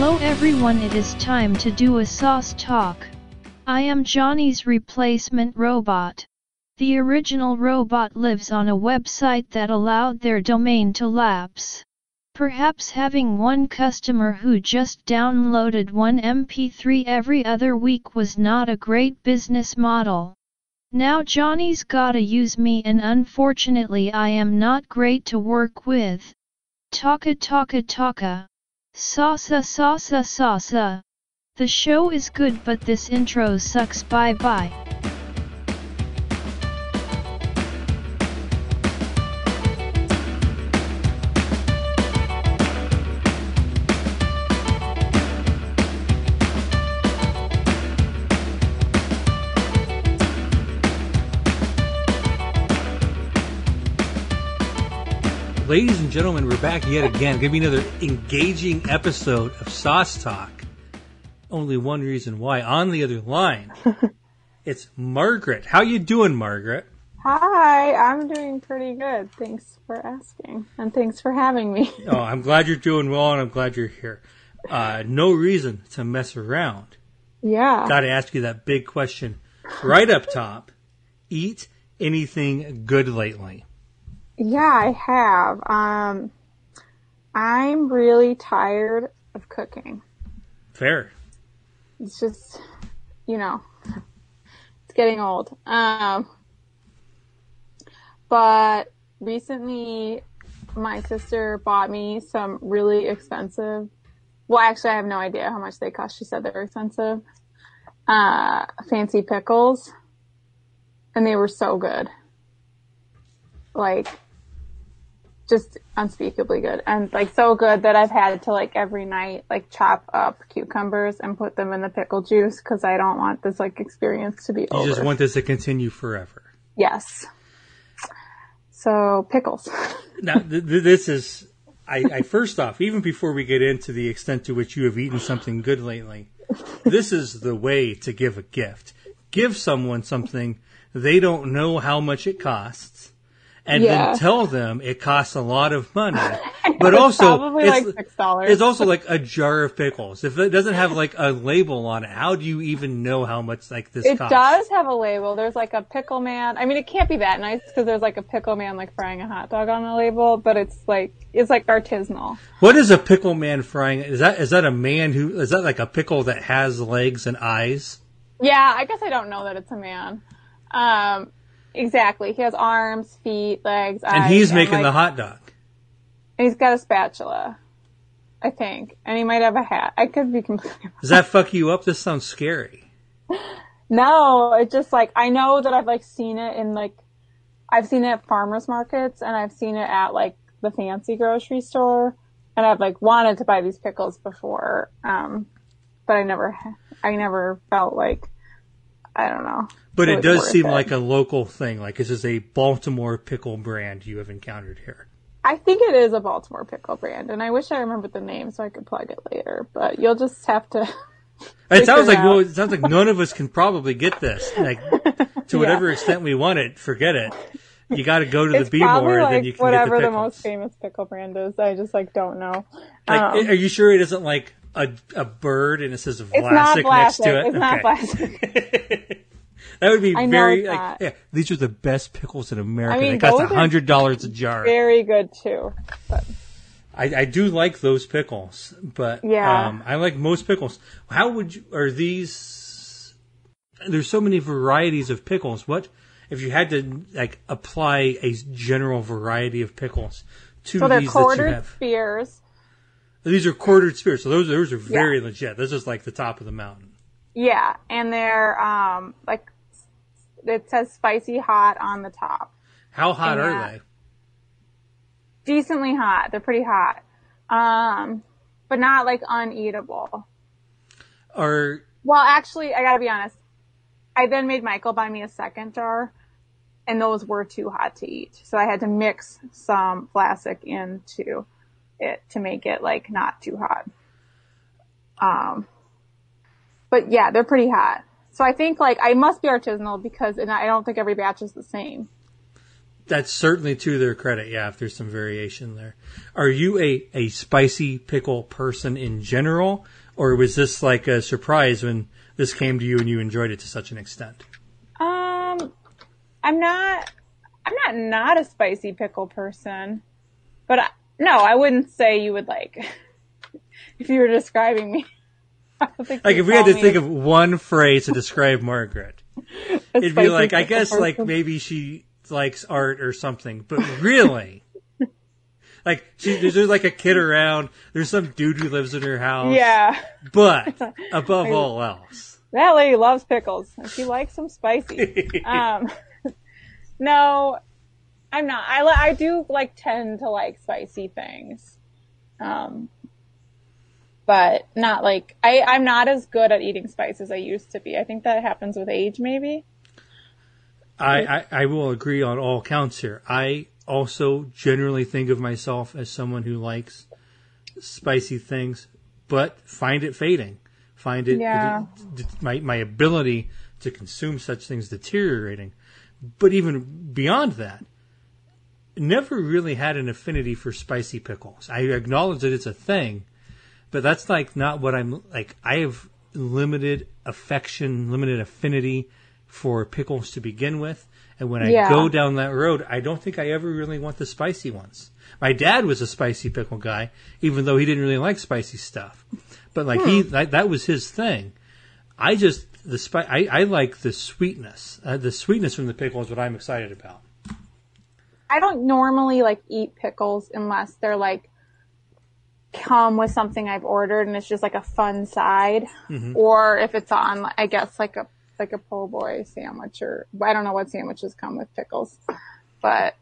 Hello everyone it is time to do a sauce talk. I am Johnny's replacement robot. The original robot lives on a website that allowed their domain to lapse. Perhaps having one customer who just downloaded one MP3 every other week was not a great business model. Now Johnny's gotta use me and unfortunately I am not great to work with. Taka taka taka. Salsa salsa salsa. The show is good but this intro sucks bye bye. Ladies and gentlemen, we're back yet again. To be another engaging episode of Sauce Talk. Only one reason why. On the other line, it's Margaret. How you doing, Margaret? Hi, I'm doing pretty good. Thanks for asking, and thanks for having me. Oh, I'm glad you're doing well, and I'm glad you're here. Uh, no reason to mess around. Yeah. Got to ask you that big question right up top. Eat anything good lately? Yeah, I have. Um, I'm really tired of cooking. Fair. It's just, you know, it's getting old. Um, but recently, my sister bought me some really expensive. Well, actually, I have no idea how much they cost. She said they were expensive. Uh, fancy pickles, and they were so good. Like just unspeakably good and like so good that I've had to like every night like chop up cucumbers and put them in the pickle juice because I don't want this like experience to be You over. just want this to continue forever. yes. So pickles. now, th- th- this is, I, I first off, even before we get into the extent to which you have eaten something good lately, this is the way to give a gift. Give someone something they don't know how much it costs, and Yeah. then tell them it costs a lot of money. But also, probably it's, like it's also like a jar of pickles. If it doesn't have like a label on it, how do you even know how much like this It costs? does have a label. There's like a pickle man. I mean, it can't be that nice because there's like a pickle man like frying a hot dog on the label, but it's like it's like artisanal. What is a pickle man frying? Is that is that a man who is that like a pickle that has legs and eyes? Yeah, I guess I don't know that it's a man. Um, exactly. He has arms, feet, legs, eyes. And he's making like, the hot dog. And he's got a spatula, I think, and he might have a hat. I could be completely. Does that fuck you up? This sounds scary. No, it's just like I know that I've like seen it in like I've seen it at farmers markets and I've seen it at like the fancy grocery store and I've like wanted to buy these pickles before, um, but I never, I never felt like I don't know. But it does seem it. like a local thing. Like this is a Baltimore pickle brand you have encountered here. I think it is a Baltimore pickle brand, and I wish I remembered the name so I could plug it later. But you'll just have to. It sounds it like well, it sounds like none of us can probably get this. Like to whatever extent we want it, forget it. You got to go to it's the B-more, like then you can whatever get the the most famous pickle brand is. I just like don't know. Like, Um, are you sure it isn't like a a bird and it says Vlasic next to it? It's not Okay. That would be I very like yeah. These are the best pickles in America. I mean, they cost those a are hundred dollars a jar. Very good too. But I, I do like those pickles, but Yeah. um, I like most pickles. How would you? Are these? There's so many varieties of pickles. What if you had to like apply a general variety of pickles to so they're these that you quartered have? spears. These are quartered spears, so those those are very legit. This is like the top of the mountain. Yeah, and they're um like it says spicy hot on the top. How hot are Yeah. they? Decently hot. They're pretty hot. Um but not like uneatable. Or Well, actually, I gotta be honest. I then made Michael buy me a second jar, and those were too hot to eat. So I had to mix some Vlasic into it to make it like not too hot. Um, but yeah, they're pretty hot. So I think like I must be artisanal because and I don't think every batch is the same. That's certainly to their credit. Yeah, if there's some variation there. Are you a, a spicy pickle person in general, or was this like a surprise when this came to you and you enjoyed it to such an extent? Um, I'm not. I'm not not a spicy pickle person, but I, no, I wouldn't say you would like. if you were describing me, like if we had to think of one phrase to describe Margaret, it'd be like I guess like maybe she likes art or something, but really. Like she, there's like a kid around. There's some dude who lives in her house. Yeah. But above all else, that lady loves pickles. She likes them spicy. um, no, I'm not. I I do like tend to like spicy things. Um, but not like I I'm not as good at eating spice as I used to be. I think that happens with age, maybe. I, I, I will agree on all counts here. I also generally think of myself as someone who likes spicy things, but find it fading. Find it, yeah. it, it my my ability to consume such things deteriorating. But even beyond that, never really had an affinity for spicy pickles. I acknowledge that it's a thing, but that's like not what I'm like. I have limited affection, limited affinity for pickles to begin with. And when I yeah. go down that road, I don't think I ever really want the spicy ones. My dad was a spicy pickle guy, even though he didn't really like spicy stuff. But like hmm. he, that, that, was his thing. I just the spice. I, I like the sweetness. Uh, the sweetness from the pickle is what I'm excited about. I don't normally like eat pickles unless they're like come with something I've ordered and it's just like a fun side, mm-hmm. or if it's on, I guess like a like a po' boy sandwich or I don't know what sandwiches come with pickles, but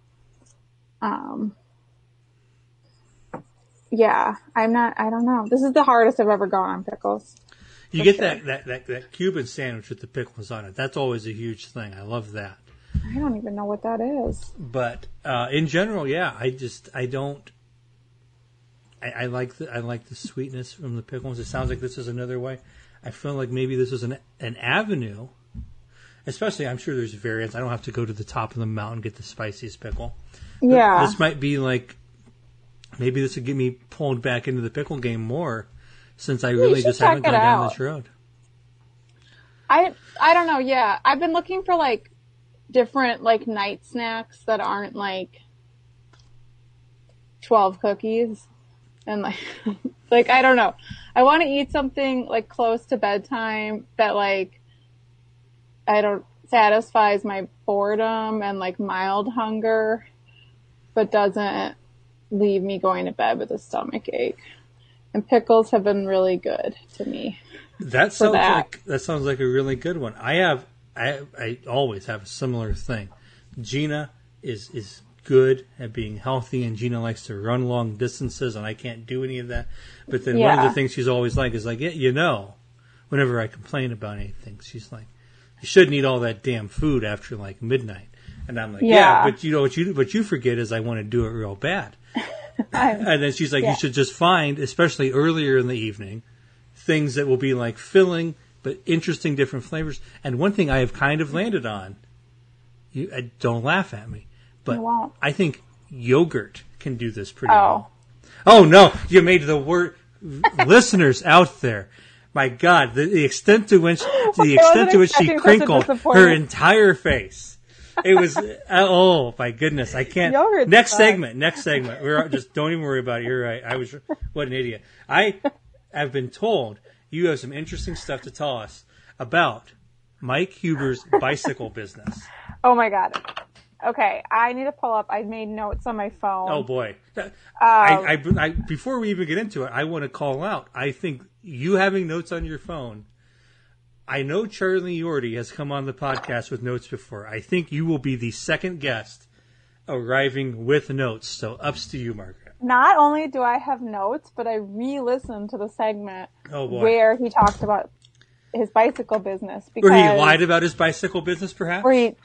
um, yeah, I'm not. I don't know. This is the hardest I've ever gone on pickles. You get sure. that, that, that, that Cuban sandwich with the pickles on it. That's always a huge thing. I love that. I don't even know what that is. But uh, in general, yeah, I just I don't. I, I, like the I like the sweetness from the pickles. It sounds like this is another way. I feel like maybe this is an an avenue. Especially, I'm sure there's variants. I don't have to go to the top of the mountain get the spiciest pickle. Yeah, this might be like maybe this would get me pulled back into the pickle game more, since I really just haven't gone down this road. I I don't know. Yeah, I've been looking for like different like night snacks that aren't like 12 cookies and like like I don't know. I want to eat something like close to bedtime that like I don't satisfies my boredom and like mild hunger but doesn't leave me going to bed with a stomach ache. And pickles have been really good to me. That sounds that. like that sounds like a really good one. I have I I always have a similar thing. Gina is is good at being healthy, and Gina likes to run long distances, and I can't do any of that. But then yeah. one of the things she's always like is like, yeah, you know, whenever I complain about anything, she's like, you shouldn't eat all that damn food after like midnight. And I'm like, yeah, yeah but you know what you what you forget is I want to do it real bad. and then she's like, yeah. you should just find, especially earlier in the evening, things that will be like filling but interesting different flavors. And one thing I have kind of landed on, you uh, don't laugh at me, but I think yogurt can do this pretty oh. well. Oh no, you made the word listeners out there. My God, the, the extent to which the extent to which she crinkled her entire face. It was uh, oh my goodness, I can't. Yogurt's next fun. segment, next segment. We're just don't even worry about it. You're right. I was what an idiot. I have been told you have some interesting stuff to tell us about Mike Huber's bicycle business. Oh my god. Okay, I need to pull up. I made notes on my phone. Oh boy! Um, I, I, I, before we even get into it, I want to call out. I think you having notes on your phone. I know Charlie Yorty has come on the podcast with notes before. I think you will be the second guest arriving with notes. So ups to you, Margaret not only do I have notes, but I re-listened to the segment oh where he talked about his bicycle business. Because, where he lied about his bicycle business, perhaps? Where he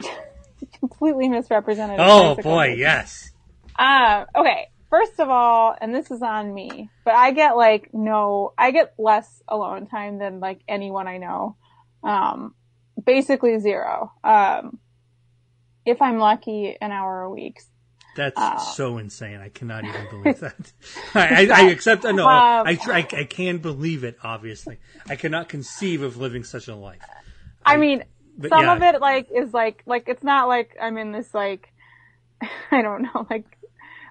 completely misrepresented. Oh boy, yes. Uh, okay. First of all, and this is on me, but I get like no, I get less alone time than like anyone I know. Um, basically zero. Um, if I'm lucky, an hour a week. That's Uh, so insane. I cannot even believe that. I, I, I accept. No, Um, I, I I can believe it. Obviously, I cannot conceive of living such a life. I mean, But some yeah, of it like is like like it's not like I'm in this like I don't know like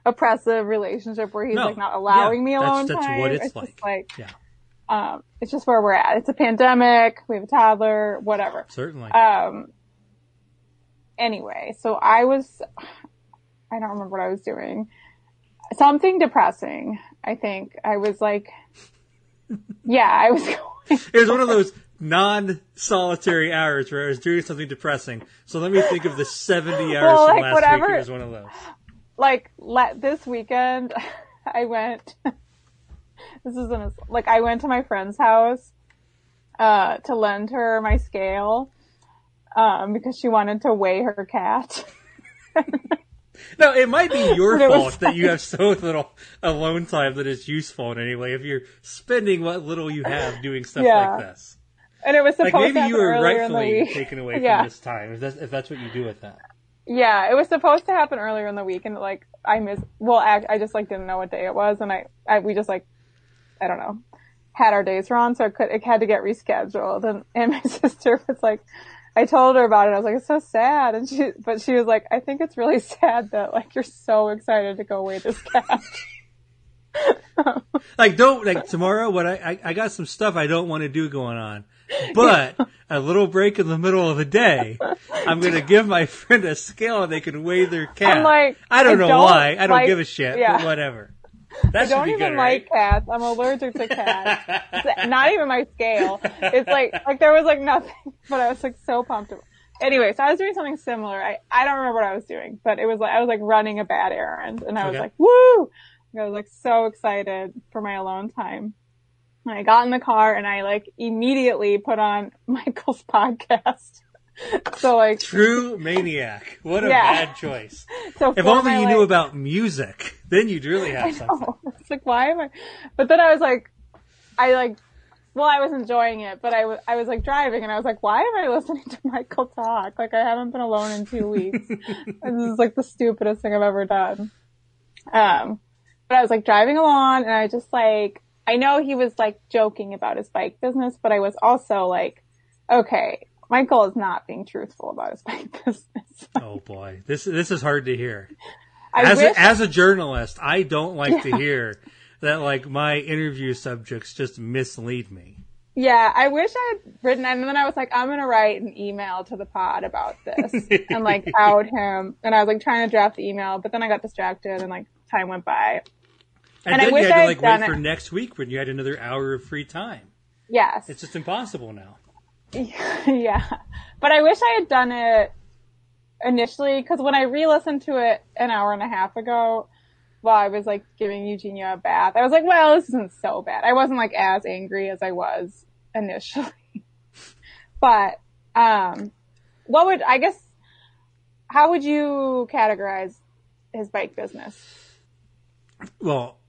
oppressive relationship where he's No. like not allowing Yeah, me that's- alone that's time. what it's just like. like Yeah, um, it's just where we're at. It's a pandemic. We have a toddler. Whatever. certainly. Um. Anyway, so I was, I don't remember what I was doing. Something depressing. I think I was like, yeah, I was going. it was one of those non-solitary hours where I was doing something depressing. So let me think of the seventy hours Well, from like, last whatever. week. It was one of those. like let this weekend I went this isn't like I went to my friend's house uh to lend her my scale um because she wanted to weigh her cat. No, it might be your fault that you have so little alone time that is useful in any way. If you're spending what little you have doing stuff Yeah. like this, And it was supposed like to maybe happen you were earlier in the rightfully week. taken away Yeah. from this time. If that's if that's what you do with that. Yeah, it was supposed to happen earlier in the week and like I missed well I, I just like didn't know what day it was and I, I we just like I don't know had our days wrong so it could it had to get rescheduled and and my sister was like I told her about it I was like it's so sad and she but she was like I think it's really sad that like you're so excited to go weigh this cat. Like don't like tomorrow. What I I, I got some stuff I don't want to do going on, but a little break in the middle of the day, I'm gonna give my friend a scale and they can weigh their cat. I'm like, I don't I know don't why. I don't like- give a shit. yeah. But whatever. That I don't even good, like right? cats. I'm allergic to cats. It's not even my scale. It's like like there was like nothing, but I was like so pumped. Anyway, so I was doing something similar. I I don't remember what I was doing, but it was like I was like running a bad errand, and I was Okay. like woo! I was like so excited for my alone time. And I got in the car and I like immediately put on Michael's podcast. so like True maniac. What a Yeah. bad choice. so If only you knew about music, then you'd really have something. It's like, why am I? But then I was like, I like, well, I was enjoying it, but I wa- I was like driving and I was like, why am I listening to Michael talk? Like, I haven't been alone in two weeks. and this is like the stupidest thing I've ever done. Um, but I was like driving along and I just like, I know he was like joking about his bike business, but I was also like, okay, Michael is not being truthful about his bike business. Oh boy, this this is hard to hear. I As wish a, as a journalist, I don't like to hear that like my interview subjects just mislead me. Yeah, I wish I had written, and then I was like, I'm gonna write an email to the pod about this and like out him. And I was like trying to draft the email, but then I got distracted and like time went by. And, And I then wish you had to like wait for it. next week when you had another hour of free time. Yes, It's just impossible now. yeah, but I wish I had done it initially because when I re-listened to it an hour and a half ago, while I was like giving Eugenia a bath, I was like, well, this isn't so bad. I wasn't like as angry as I was initially, but um, what would I guess? How would you categorize his bike business? Well,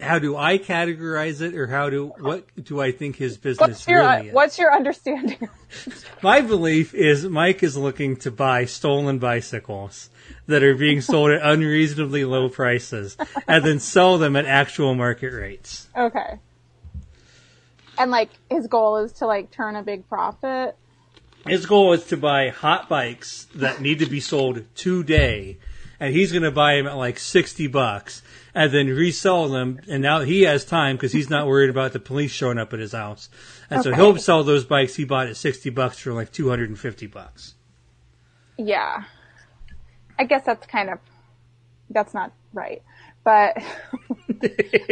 how do I categorize it, or how do what do I think his business What's your uh, really is? What's your understanding? My belief is Mike is looking to buy stolen bicycles that are being sold at unreasonably low prices and then sell them at actual market rates. okay, and like his goal is to like turn a big profit. His goal is to buy hot bikes that need to be sold today, and he's going to buy them at like 60 bucks and then resell them. And now he has time because he's not worried about the police showing up at his house. And so he'll sell those bikes he bought at 60 bucks for like 250 bucks. Yeah. I guess that's kind of, that's not right. But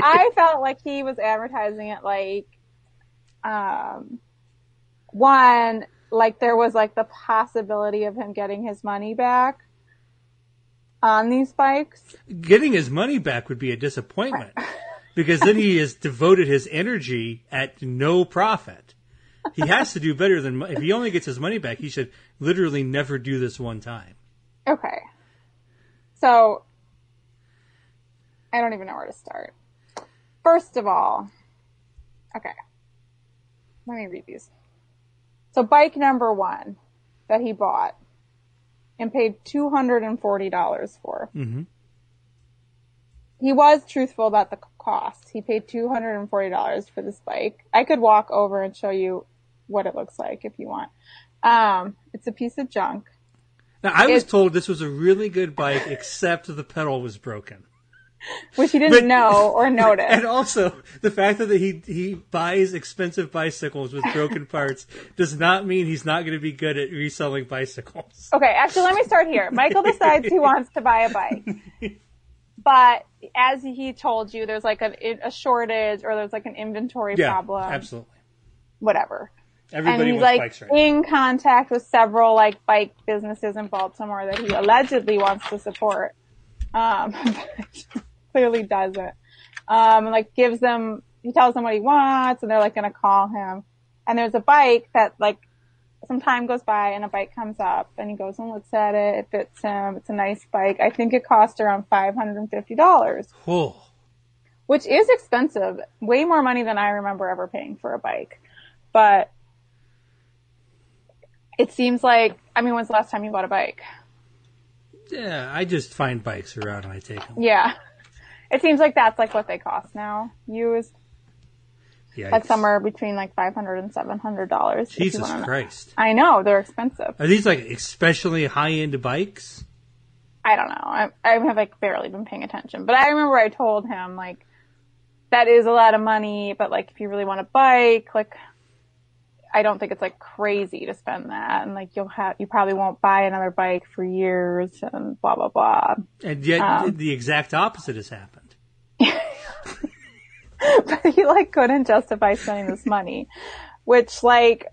I felt like he was advertising it like, um, one, like there was like the possibility of him getting his money back on these bikes. Getting his money back would be a disappointment because then he has devoted his energy at no profit. He has to do better than if he only gets his money back. He should literally never do this one time. Okay. So, I don't even know where to start. First of all, okay. Let me read these. So, bike number one that he bought and paid $240 for. hmm He was truthful about the cost. He paid $240 for this bike. I could walk over and show you what it looks like if you want. Um, it's a piece of junk. Now, I was told this was a really good bike, except the pedal was broken. Which he didn't But- know or notice. And also, the fact that he he buys expensive bicycles with broken parts does not mean he's not going to be good at reselling bicycles. Okay, actually, let me start here. Michael decides he wants to buy a bike, but as he told you, there's like a, a shortage or there's like an inventory Yeah, problem, absolutely. whatever. Everybody and he's wants like bikes right now. in contact with several like bike businesses in Baltimore that he allegedly wants to support. Um, clearly doesn't. Um, and, like gives them, he tells them what he wants and they're like gonna call him. And there's a bike that like some time goes by and a bike comes up and he goes and looks at it. It fits him. It's a nice bike. I think it cost around $550, Whoa. which is expensive. Way more money than I remember ever paying for a bike. But it seems like, I mean, when's the last time you bought a bike? Yeah, I just find bikes around and I take them. Yeah. It seems like that's like what they cost now. Used Yeah, like somewhere between like 500 and 700 dollars. Jesus know. Christ. I know they're expensive. Are these like especially high end bikes? I don't know. I, I have like barely been paying attention, but I remember I told him like that is a lot of money, but like if you really want a bike, like I don't think it's like crazy to spend that, and like you'll have you probably won't buy another bike for years and blah blah blah. And yet Um. the exact opposite has happened. but he like couldn't justify spending this money, which like,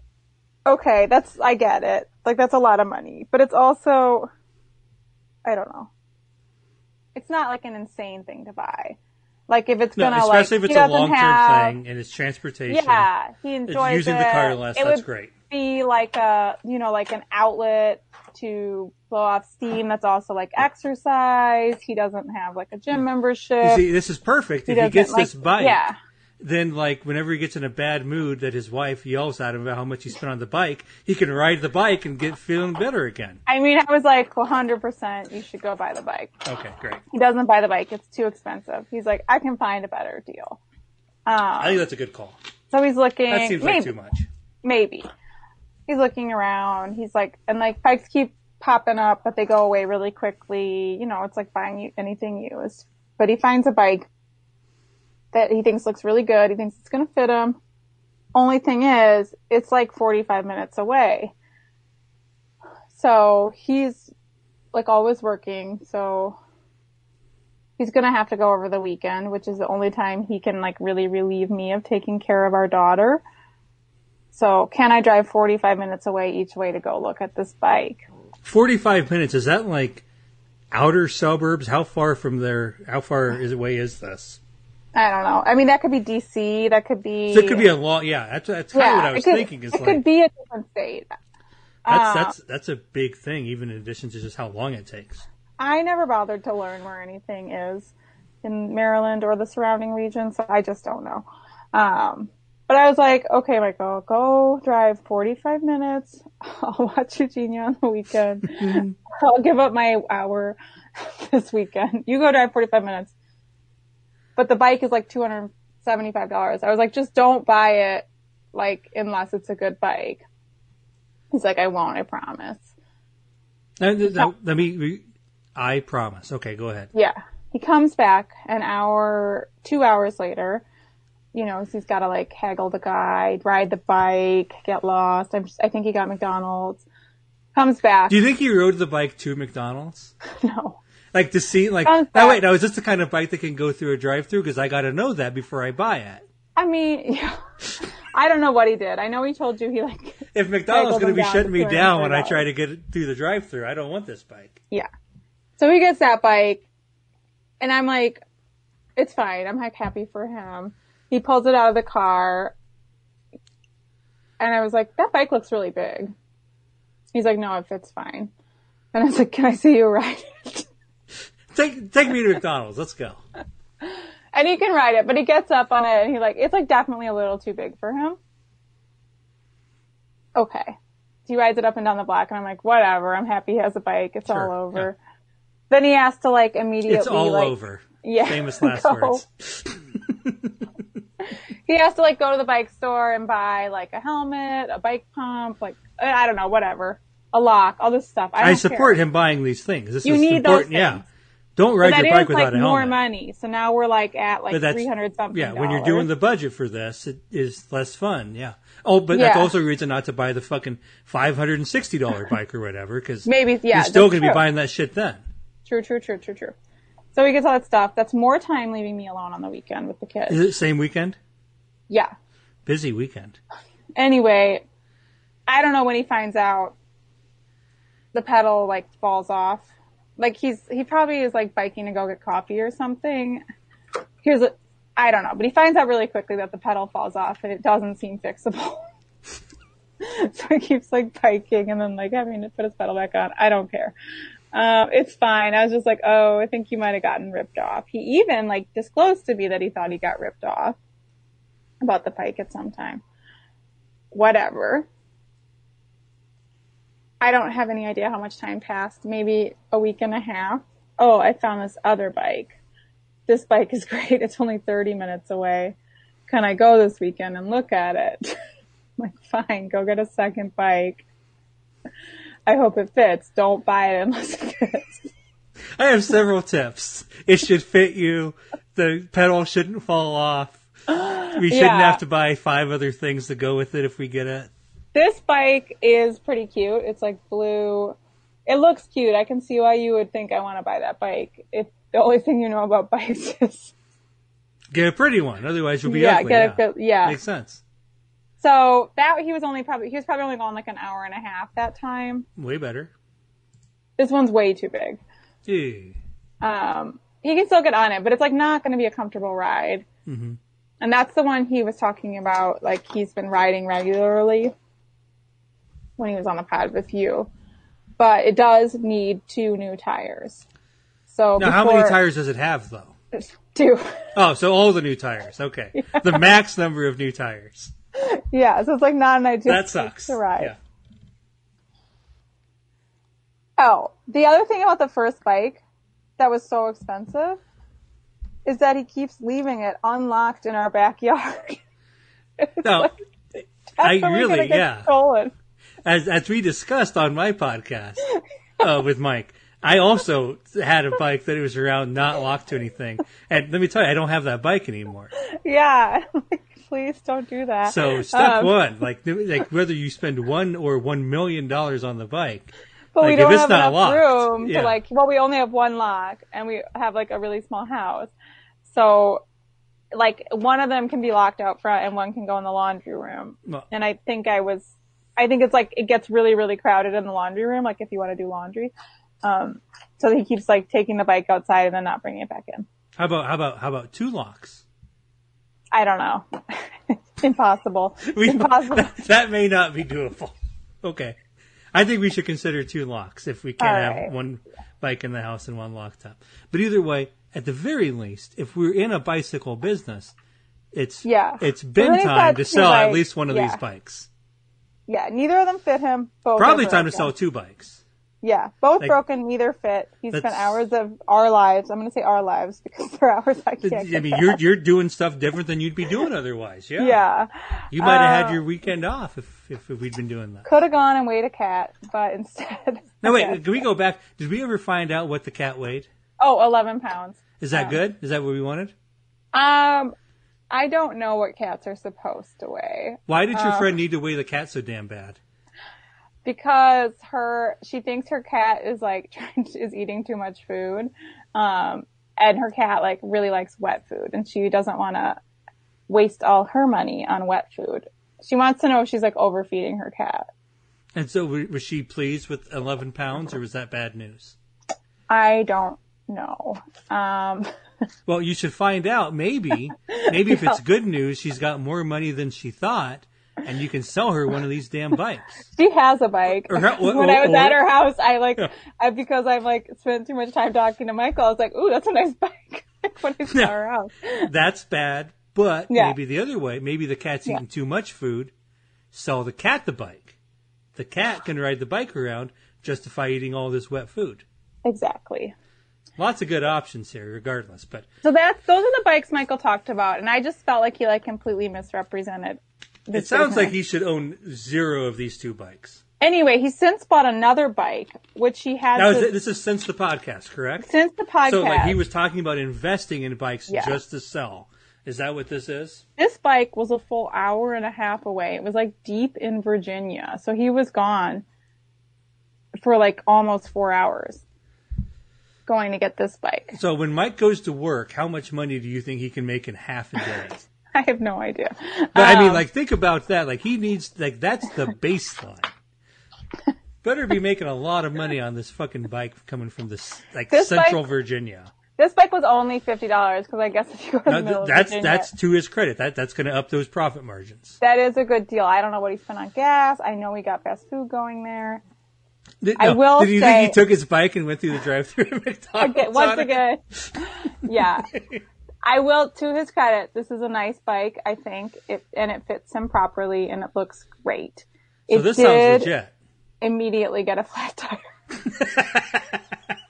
okay, that's, I get it. Like that's a lot of money, but it's also, I don't know. It's not like an insane thing to buy. Like if it's No, gonna especially like, if it's a long term have- thing and it's transportation. Yeah, he enjoys using it. the car less. It That's would great. be like a, you know, like an outlet to blow off steam. That's also like exercise. He doesn't have like a gym hmm. membership. You see, this is perfect. if he gets like- this bike, Yeah. Then like whenever he gets in a bad mood that his wife yells at him about how much he spent on the bike, he can ride the bike and get feeling better again. I mean, I was like, 100% you should go buy the bike. Okay, great. He doesn't buy the bike. It's too expensive. He's like, I can find a better deal. I Um, think that's a good call. so he's looking, That seems maybe, like too much. maybe. He's looking around. He's like, and like bikes keep popping up, but they go away really quickly. You know, it's like buying anything used. But he finds a bike that he thinks looks really good. He thinks it's going to fit him. Only thing is, it's like 45 minutes away. So he's like always working. So he's going to have to go over the weekend, which is the only time he can like really relieve me of taking care of our daughter. So can I drive 45 minutes away each way to go look at this bike? Forty-five minutes. Is that like outer suburbs? How far from there? How far is away is this? I don't know. I mean, that could be DC. That could be. So it could be a long. Yeah, that's that's kind of what I was could, thinking. Is it like could be a different state. that's uh, that's that's a big thing, even in addition to just how long it takes. I never bothered to learn where anything is in Maryland or the surrounding region, so I just don't know. Um, but I was like, okay, Michael, go drive 45 minutes. I'll watch Eugenia on the weekend. I'll give up my hour this weekend. You go drive 45 minutes. But the bike is like $275. I was like, just don't buy it, like, unless it's a good bike. He's like, I won't, I promise. Now, th- th- Let me. I promise. Okay, go ahead. Yeah. He comes back an hour, two hours later. You know, so he's got to like haggle the guy, ride the bike, get lost. I'm, I think he got McDonald's. Comes back. Do you think he rode the bike to McDonald's? no. Like to see, like, now wait, now is this the kind of bike that can go through a drive-through? Because I got to know that before I buy it. I mean, yeah. I don't know what he did. I know he told you he like, If McDonald's going to be shutting me down when I try to get it through the drive-through, I don't want this bike. yeah. So he gets that bike and I'm like, it's fine. I'm like happy for him. He pulls it out of the car and I was like, that bike looks really big. He's like, no, it fits fine. And I was like, can I see you ride it? Take take me to McDonald's. Let's go. And he can ride it, but he gets up on it and he like, it's like definitely a little too big for him. Okay. he rides it up and down the block, and I'm like, whatever. I'm happy he has a bike. It's Sure, all over. Then he has to like immediately It's all like, over. Yeah, Famous last words. He has to like go to the bike store and buy like a helmet, a bike pump, like I don't know, whatever, a lock, all this stuff. I, I support care. him buying these things. This You is need those important. Yeah. Don't ride your bike is without like a more money. So now we're like at like three hundred something. Yeah, when you're doing the budget for this, it is less fun. Yeah. Oh, but Yeah. that's also a reason not to buy the fucking five hundred and sixty dollar bike or whatever, because Maybe, yeah, you're still going to be buying that shit then. true, true, true, true, true. So he gets all that stuff. That's more time leaving me alone on the weekend with the kids. Is it same weekend? Yeah. Busy weekend. Anyway, I don't know when he finds out the pedal like falls off. Like he's he probably is like biking to go get coffee or something. Here's a I don't know, but he finds out really quickly that the pedal falls off and it doesn't seem fixable. so he keeps like biking and then like having to put his pedal back on. I don't care. Um, it's fine. I was just like, oh, I think you might have gotten ripped off. He even like disclosed to me that he thought he got ripped off about the bike at some time whatever. I don't have any idea how much time passed. Maybe a week and a half. Oh, I found this other bike. This bike is great. It's only 30 minutes away. Can I go this weekend and look at it? I'm like, fine, go get a second bike. I hope it fits. Don't buy it unless it fits. I have several tips. It should fit you. The pedal shouldn't fall off. We shouldn't Yeah. have to buy five other things to go with it if we get it. This bike is pretty cute. It's like blue. It looks cute. I can see why you would think I want to buy that bike. If the only thing you know about bikes is Get a pretty one, otherwise you'll be yeah, ugly. get yeah. a yeah. Makes sense. So that he was only probably he was probably only gone like an hour and a half that time. Way better. This one's way too big. Yeah. Um, he can still get on it, but it's like not going to be a comfortable ride. Mhm. And that's the one he was talking about. Like he's been riding regularly when he was on the pod with you, but it does need two new tires. So Now, how many tires does it have, though? Two. Oh, so all the new tires. Okay. The max number of new tires. yeah, so it's like not an ideal That sucks. to ride. Yeah. Oh, the other thing about the first bike that was so expensive is that he keeps leaving it unlocked in our backyard. No, I Definitely really, yeah. Stolen. As, as we discussed on my podcast uh, with Mike, I also had a bike that it was around not locked to anything. And let me tell you, I don't have that bike anymore. Yeah. Like, Please don't do that. So step Um, one, like like whether you spend one or one million dollars on the bike, But we like, if don't it's have not enough locked, room yeah. to like, well, we only have one lock and we have like a really small house. So like one of them can be locked out front and one can go in the laundry room. Well- and I think I was, I think it's like, it gets really, really crowded in the laundry room. Like if you want to do laundry. Um, so he keeps like taking the bike outside and then not bringing it back in. how about how about how about two locks? I don't know. Impossible. We- Impossible. That, that may not be doable. Okay. I think we should consider two locks if we can't All have one bike in the house and one locked up. But either way, at the very least, if we're in a bicycle business, it's Yeah. it's been time to sell at least one of Yeah. these bikes. Yeah, neither of them fit him. Both Probably time to sell two bikes. Yeah, both Like- broken, neither fit. He spent hours of our lives. I'm going to say our lives because they're hours I can't I mean, you're you're doing stuff different than you'd be doing otherwise. Yeah. Yeah. You might have Uh, had your weekend off if, if, if we'd been doing that. Could have gone and weighed a cat, but instead. No wait, can we go back? Did we ever find out what the cat weighed? Oh, 11 pounds. Is that Yeah. good? Is that what we wanted? Um, I don't know what cats are supposed to weigh Why did your Uh, friend need to weigh the cat so damn bad? because her, she thinks her cat is like trying to, is eating too much food. Um, and her cat like really likes wet food and she doesn't want to waste all her money on wet food. She wants to know if she's like overfeeding her cat. And so was she pleased with 11 pounds or was that bad news? I don't know. Um, Well, you should find out. Maybe, maybe if it's good news, she's got more money than she thought and you can sell her one of these damn bikes. she has a bike. Or how- when I was or- at her house, I like, Yeah. I, because I've like spent too much time talking to Michael, I was like, ooh, that's a nice bike. when I saw Yeah. her house. That's bad, but Yeah. maybe the other way, maybe the cat's Yeah. eating too much food, sell the cat the bike. the cat can ride the bike around, justify eating all this wet food. Exactly. Lots of good options here, regardless. But So that's those are the bikes Michael talked about, and I just felt like he like completely misrepresented. it sounds like he should own zero of these two bikes. Anyway, he's since bought another bike, which he had Now, it- this is since the podcast, correct? since the podcast. So, like, he was talking about investing in bikes Yeah. just to sell. Is that what this is? this bike was a full hour and a half away. It was like deep in Virginia, so he was gone for like almost four hours going to get this bike. So, when Mike goes to work, how much money do you think he can make in half a day? I have no idea. But I mean, Um, like, think about that. Like, he needs, like, that's the baseline. Better be making a lot of money on this fucking bike coming from this, like, This Central bike- Virginia. this bike was only fifty dollars because I guess if you go to the middle that's Virginia, that's to his credit. That that's going to up those profit margins. that is a good deal. I don't know what he spent on gas. I know he got fast food going there. Did, I no, will Did you say- think he took his bike and went through the drive-through at McDonald's? Okay, once on again, yeah. I will, to his credit, this is a nice bike, I think, it, and it fits him properly, and it looks great. So this sounds legit. immediately get a flat tire.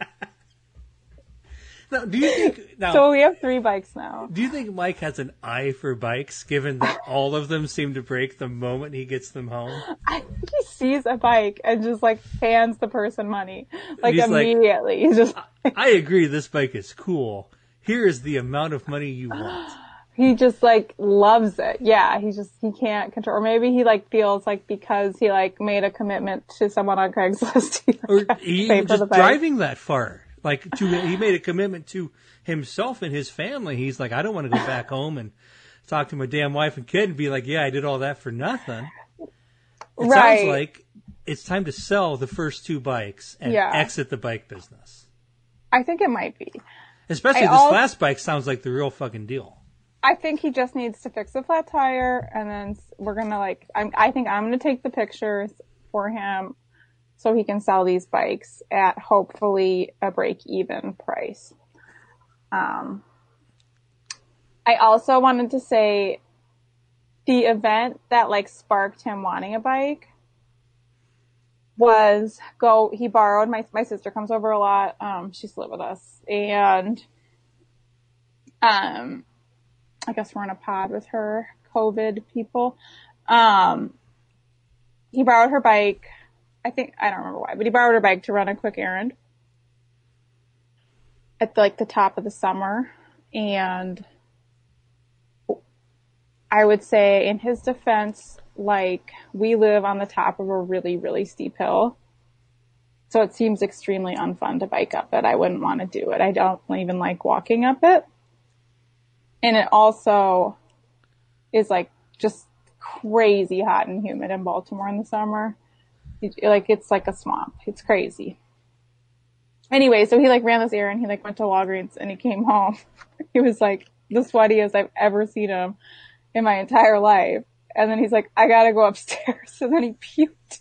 Now, do you think now? So we have three bikes now. do you think Mike has an eye for bikes, given that all of them seem to break the moment he gets them home? I think he sees a bike and just like hands the person money, like He's like- immediately. He's just I agree, this bike is cool. Here is the amount of money you want. he just like loves it. Yeah, he just he can't control. Or maybe he like feels like because he like made a commitment to someone on Craigslist, he like, he, just driving that far. Like to he made a commitment to himself and his family. He's like, I don't want to go back home and talk to my damn wife and kid and be like, yeah, I did all that for nothing. It Right. sounds like it's time to sell the first two bikes and Yeah. exit the bike business. I think it might be. Especially I this al- last bike sounds like the real fucking deal. I think he just needs to fix the flat tire, and then we're gonna like. I'm, I think I'm gonna take the pictures for him, so he can sell these bikes at hopefully a break even price. Um, I also wanted to say the event that like sparked him wanting a bike was go he borrowed my my sister comes over a lot um she's lived with us and um I guess we're in a pod with her COVID people. Um, he borrowed her bike. I think, I don't remember why, but he borrowed her bike to run a quick errand at like the top of the summer. And I would say in his defense, like we live on the top of a really, really steep hill. So it seems extremely unfun to bike up it. I wouldn't want to do it. I don't even like walking up it and it also is like just crazy hot and humid in Baltimore in the summer. Like it's like a swamp. It's crazy. Anyway, so he like ran this errand. He like went to Walgreens and he came home. he was like the sweatiest I've ever seen him in my entire life. And then he's like, I gotta go upstairs. And then he puked.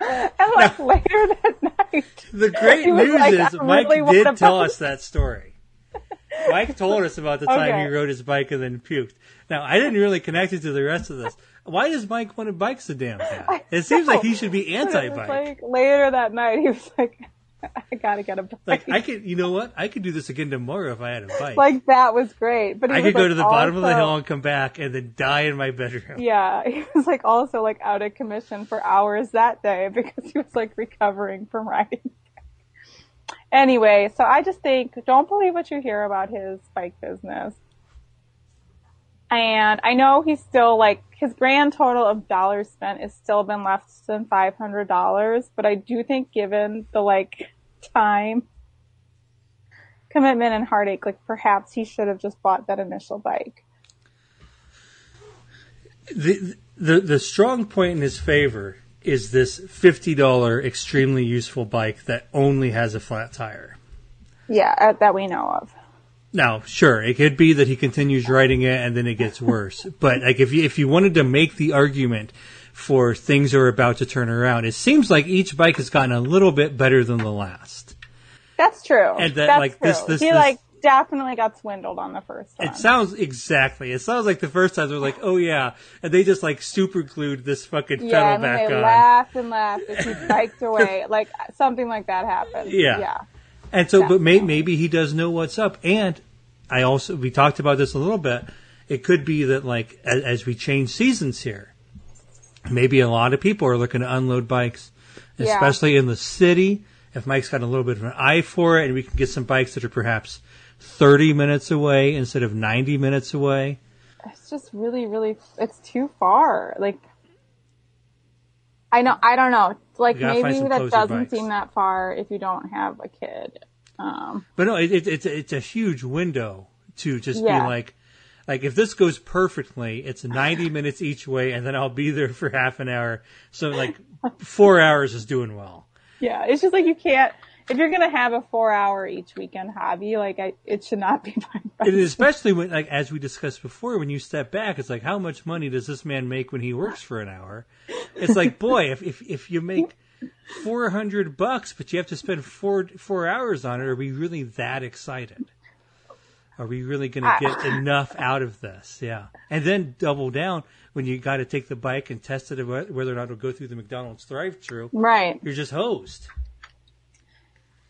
and like later that night, The great news like, is "I Mike really did tell us that story. Mike told us about the time Okay. he rode his bike and then puked. Now, I didn't really connect it to the rest of this. Why does Mike want to bike so damn bad? It seems like he should be But it was, anti-bike. Like later that night, he was like, "I gotta get a bike." Like I could, you know what? I could do this again tomorrow if I had a bike. Like, that was great. But he I could go to the bottom of the hill and come back and then die in my bedroom. Yeah, he was like also like out of commission for hours that day because he was like recovering from riding. Anyway, so I just think don't believe what you hear about his bike business. And I know he's still like his grand total of dollars spent has still been less than five hundred dollars, but I do think given the like time commitment and heartache, like perhaps he should have just bought that initial bike. The, the the strong point in his favor is this fifty dollar extremely useful bike that only has a flat tire. Yeah, uh, that we know of. Now, sure, it could be that he continues riding it and then it gets worse. but like if you if you wanted to make the argument for things are about to turn around, it seems like each bike has gotten a little bit better than the last. That's true. And that That's like true. this this he this, like definitely got swindled on the first one. It sounds exactly. It sounds like the first time they're like, "Oh yeah," and they just like super glued this fucking yeah, pedal and then back they on. laughed and laughed as he biked away. Like something like that happened. Yeah. Yeah. And so, but may, maybe he does know what's up. And I also we talked about this a little bit. It could be that like as, as we change seasons here, maybe a lot of people are looking to unload bikes, Yeah. especially in the city. If Mike's got a little bit of an eye for it, and we can get some bikes that are perhaps thirty minutes away instead of ninety minutes away. It's just really, really, it's too far. Like, I know, I don't know. Like We gotta find maybe that doesn't bikes. seem that far if you don't have a kid. Um, But no, it, it, it's it's a huge window to just Yeah. be like, like if this goes perfectly, it's ninety minutes each way, and then I'll be there for half an hour. So like four hours is doing well. yeah, it's just like you can't. If you're gonna have a four-hour each weekend hobby, like I, it should not be especially when, like as we discussed before, when you step back, it's like how much money does this man make when he works for an hour? It's like, boy, if if if you make four hundred bucks, but you have to spend four four hours on it, are we really that excited? Are we really going to get enough out of this? Yeah, and then double down when you got to take the bike and test it whether or not it'll go through the McDonald's drive-through. Right. You're just hosed.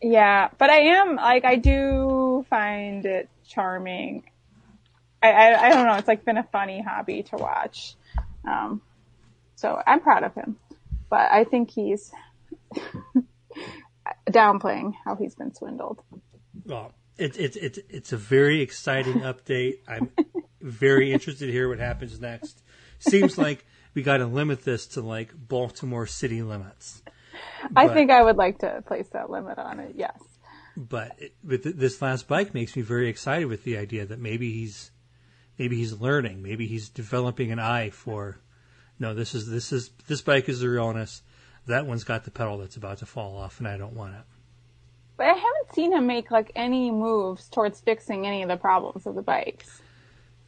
Yeah, but I am like I do find it charming. I, I I don't know. It's like been a funny hobby to watch. Um, so I'm proud of him, but I think he's downplaying how he's been swindled. Well, it's it's it's it's a very exciting update. I'm very interested to hear what happens next. Seems like we got to limit this to like Baltimore city limits. I But- think I would like to place that limit on it. Yes. But it, but th- this last bike makes me very excited with the idea that maybe he's maybe he's learning, maybe he's developing an eye for. No, this is this is this bike is the realness. That one's got the pedal that's about to fall off, and I don't want it. But I haven't seen him make like any moves towards fixing any of the problems of the bikes.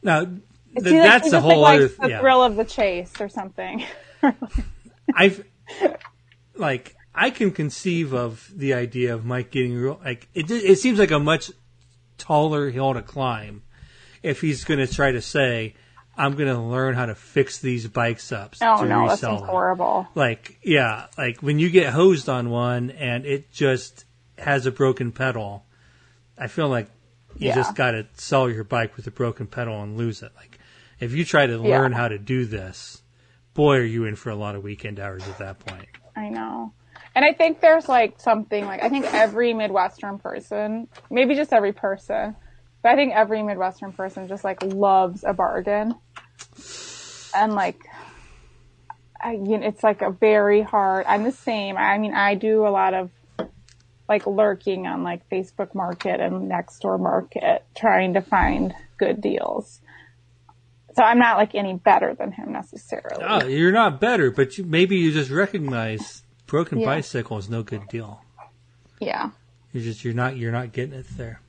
Now, th- like that's a whole like, other. the yeah. thrill of the chase or something. I've like I can conceive of the idea of Mike getting real like it. It seems like a much taller hill to climb if he's going to try to say, "I'm going to learn how to fix these bikes up Oh to no, that resell sounds horrible. Like yeah, like when you get hosed on one and it just has a broken pedal, I feel like you Yeah. just got to sell your bike with a broken pedal and lose it. Like if you try to Yeah. learn how to do this, boy, are you in for a lot of weekend hours at that point. I know. And I think there's like something like I think every Midwestern person, maybe just every person, but I think every Midwestern person just like loves a bargain. And like I you know, it's like a very hard I'm the same. I mean, I do a lot of like lurking on like Facebook Market and Nextdoor Market trying to find good deals. So I'm not like any better than him necessarily. Oh, you're not better, but you, maybe you just recognize broken Yeah. bicycle is no good deal. Yeah. You're just you're not you're not getting it there.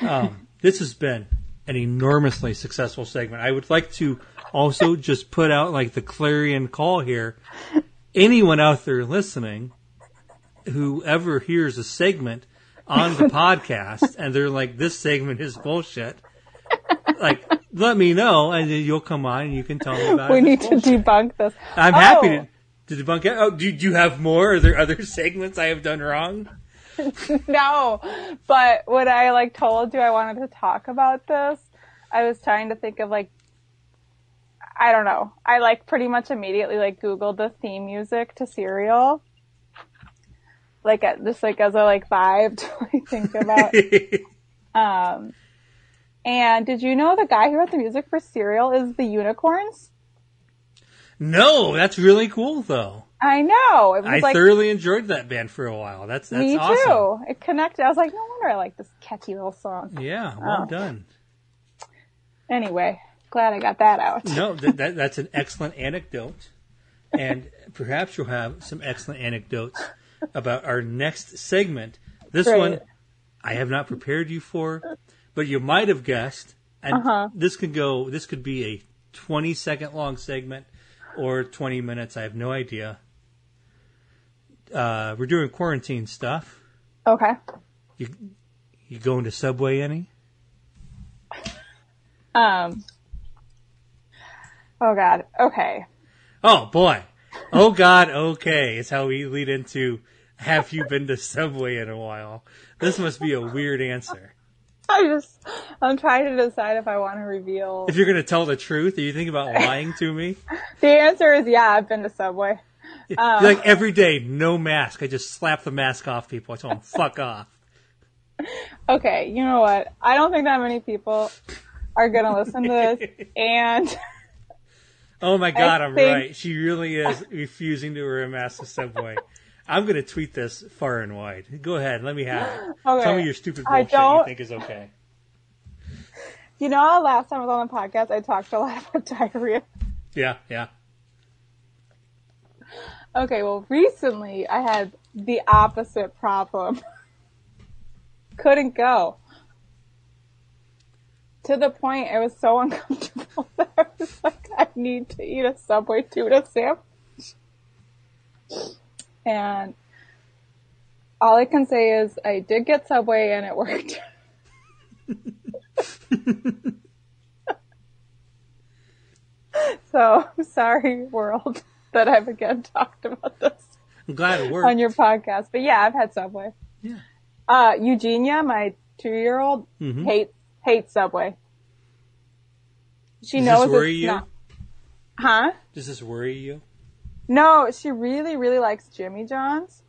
Um, this has been an enormously successful segment. I would like to also just put out like the clarion call here. Anyone out there listening, whoever hears a segment on the podcast and they're like, "This segment is bullshit," like let me know, and then you'll come on and you can tell me about We it. We need to debunk this. I'm happy Oh. to, to debunk it. Oh, do, do you have more? Are there other segments I have done wrong? No, but when I like told you I wanted to talk about this, I was trying to think of like, I don't know. I like pretty much immediately like Googled the theme music to Serial. Like uh, just like as a like vibe to like think about. um, and did you know the guy who wrote the music for Serial is the Unicorns? no, that's really cool though. I know. I like thoroughly enjoyed that band for a while. That's that's me awesome. too. It connected. I was like, no wonder I like this catchy little song. Yeah, well Oh. done. Anyway, glad I got that out. No, that, that that's an excellent anecdote, and perhaps you'll have some excellent anecdotes about our next segment. This Great. one I have not prepared you for, but you might have guessed. And Uh-huh. this could go. This could be a twenty second long segment or twenty minutes. I have no idea. Uh, we're doing quarantine stuff. Okay. You You going to Subway any? Um. Oh God. Okay. Oh boy. Oh God. Okay. It's how we lead into. Have you been to Subway in a while? This must be a weird answer. I just, I'm trying to decide if I want to reveal. If you're going to tell the truth, are you thinking about lying to me? The answer is yeah. I've been to Subway. You're um, like every day, no mask. I just slap the mask off people. I tell them, fuck off. Okay. You know what? I don't think that many people are gonna listen to this, and Oh my god, I'm think- right. She really is refusing to wear a mask to Subway. I'm going to tweet this far and wide. Go ahead, let me have it. Okay. Tell me your stupid bullshit you think is okay. you know, last time I was on the podcast, I talked a lot about diarrhea. Yeah, yeah. Okay, well, recently I had the opposite problem. Couldn't go. To the point it was so uncomfortable that I was like, I need to eat a Subway tuna sandwich. And all I can say is I did get Subway and it worked. so, sorry world that I've again talked about this I'm glad it worked. on your podcast. But yeah, I've had Subway. Yeah. Uh, Eugenia, my two-year-old, Mhm. hates hates Subway. She Does knows this worry it's you? not. Huh? Does this worry you? No, she really, really likes Jimmy John's,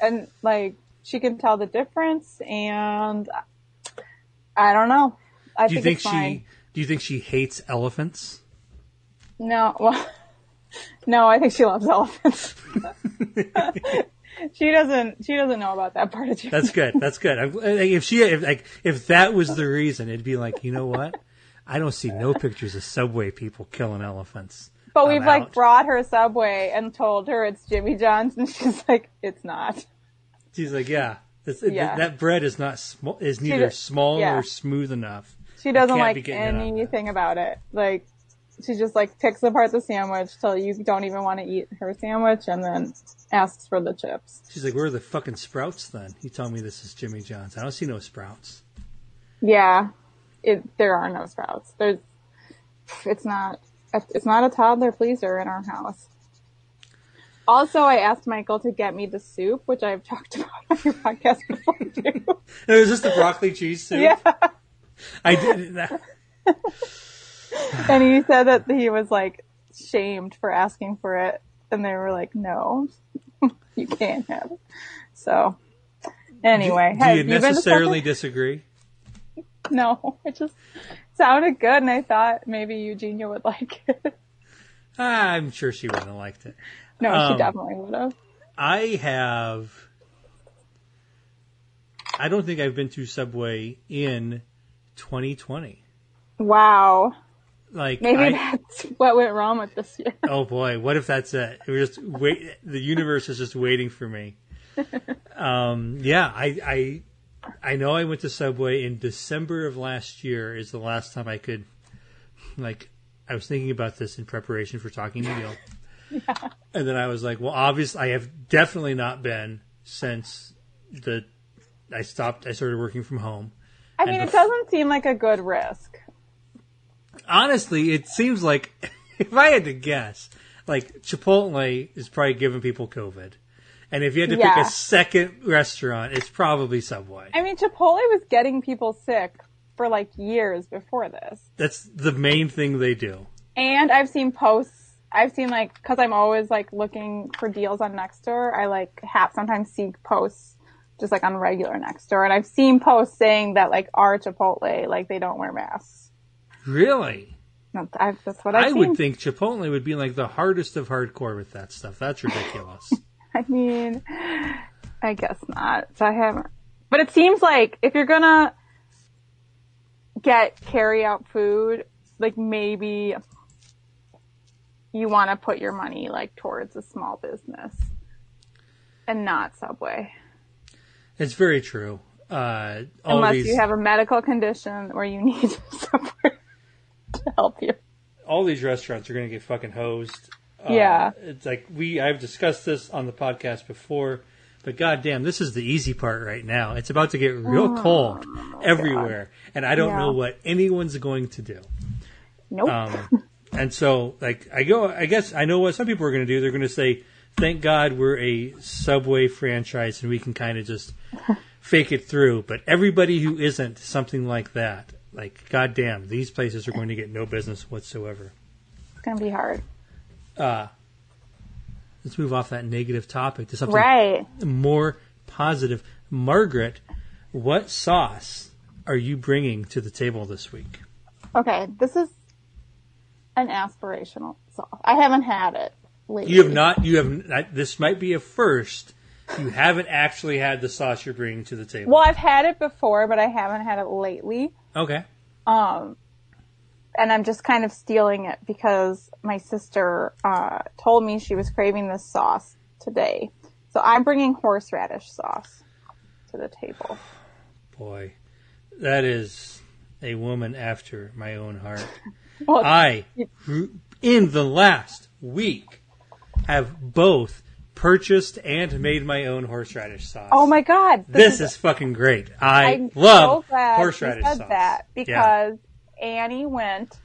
and like she can tell the difference. And I don't know. I Do you think, think it's fine. she do you think she hates elephants? No, well, no, I think she loves elephants. she doesn't. She doesn't know about that part of Jimmy. That's good. That's good. Uh, if she if like if that was the reason, it'd be like, you know what? I don't see no pictures of Subway people killing elephants. But we've like brought her Subway and told her it's Jimmy John's, and she's like, it's not. She's like, yeah, this, th- Yeah. that bread is not sm- is neither does- small yeah. nor smooth enough. She doesn't like be getting in on that. anything about it. Like, she just like picks apart the sandwich till you don't even want to eat her sandwich, and then asks for the chips. She's like, where are the fucking sprouts then? You tell me this is Jimmy John's. I don't see no sprouts. Yeah, it there are no sprouts. There's, it's not. It's not a toddler pleaser in our house. Also, I asked Michael to get me the soup, which I've talked about on your podcast before too. It was just the broccoli cheese soup. yeah. I did. That. and he said that he was like shamed for asking for it, and they were like, "No, you can't have it." So, anyway, do have you necessarily disagree? No, I just sounded good, and I thought maybe Eugenia would like it. I'm sure she wouldn't have liked it. no, Um, she definitely would have. I have. I don't think I've been to Subway in 2020. Wow, Like, maybe I, that's what went wrong with this year. oh boy, what if that's it? We're just wait. The universe is just waiting for me. Um, yeah, I, I, I know I went to Subway in December of last year. Is the last time I could, like, I was thinking about this in preparation for talking to Neil. And then I was like, well, obviously, I have definitely not been since the I stopped. I started working from home. I mean, And it doesn't seem like a good risk. Honestly, it seems like if I had to guess, like Chipotle is probably giving people COVID, and if you had to Yeah. pick a second restaurant, it's probably Subway. I mean, Chipotle was getting people sick for like years before this. That's the main thing they do. And I've seen posts. I've seen like because I'm always like looking for deals on Nextdoor. I like have sometimes see posts just like on regular Nextdoor, and I've seen posts saying that like our Chipotle like they don't wear masks. Really, I've, that's what I've I seen. would think Chipotle would be like the hardest of hardcore with that stuff. That's ridiculous. I mean, I guess not. So I haven't. But it seems like if you're gonna get carry out food, like maybe you want to put your money like towards a small business and not Subway. it's very true. Uh, Unless these you have a medical condition where you need Subway to help you. all these restaurants are going to get fucking hosed. Uh, Yeah. It's like we, I've discussed this on the podcast before, But goddamn, this is the easy part right now. It's about to get real cold everywhere, and I don't Yeah. know what anyone's going to do. Nope. Um, and so, like, I go. I guess I know what some people are going to do. They're going to say, "Thank God we're a Subway franchise, and we can kind of just fake it through." But everybody who isn't something like that, like, goddamn, these places are going to get no business whatsoever. it's gonna be hard. Uh, let's move off that negative topic to something Right. more positive. Margaret, what sauce are you bringing to the table this week? Okay, this is an aspirational sauce. I haven't had it lately. You have not. You have. This might be a first. You haven't actually had the sauce you're bringing to the table. Well, I've had it before, but I haven't had it lately. Okay. Um, and I'm just kind of stealing it because my sister uh, told me she was craving this sauce today. So I'm bringing horseradish sauce to the table. Boy, that is a woman after my own heart. Well, I, in the last week, have both purchased and made my own horseradish sauce. oh my god, This is fucking great. I I'm love so horseradish said sauce. that because Annie went.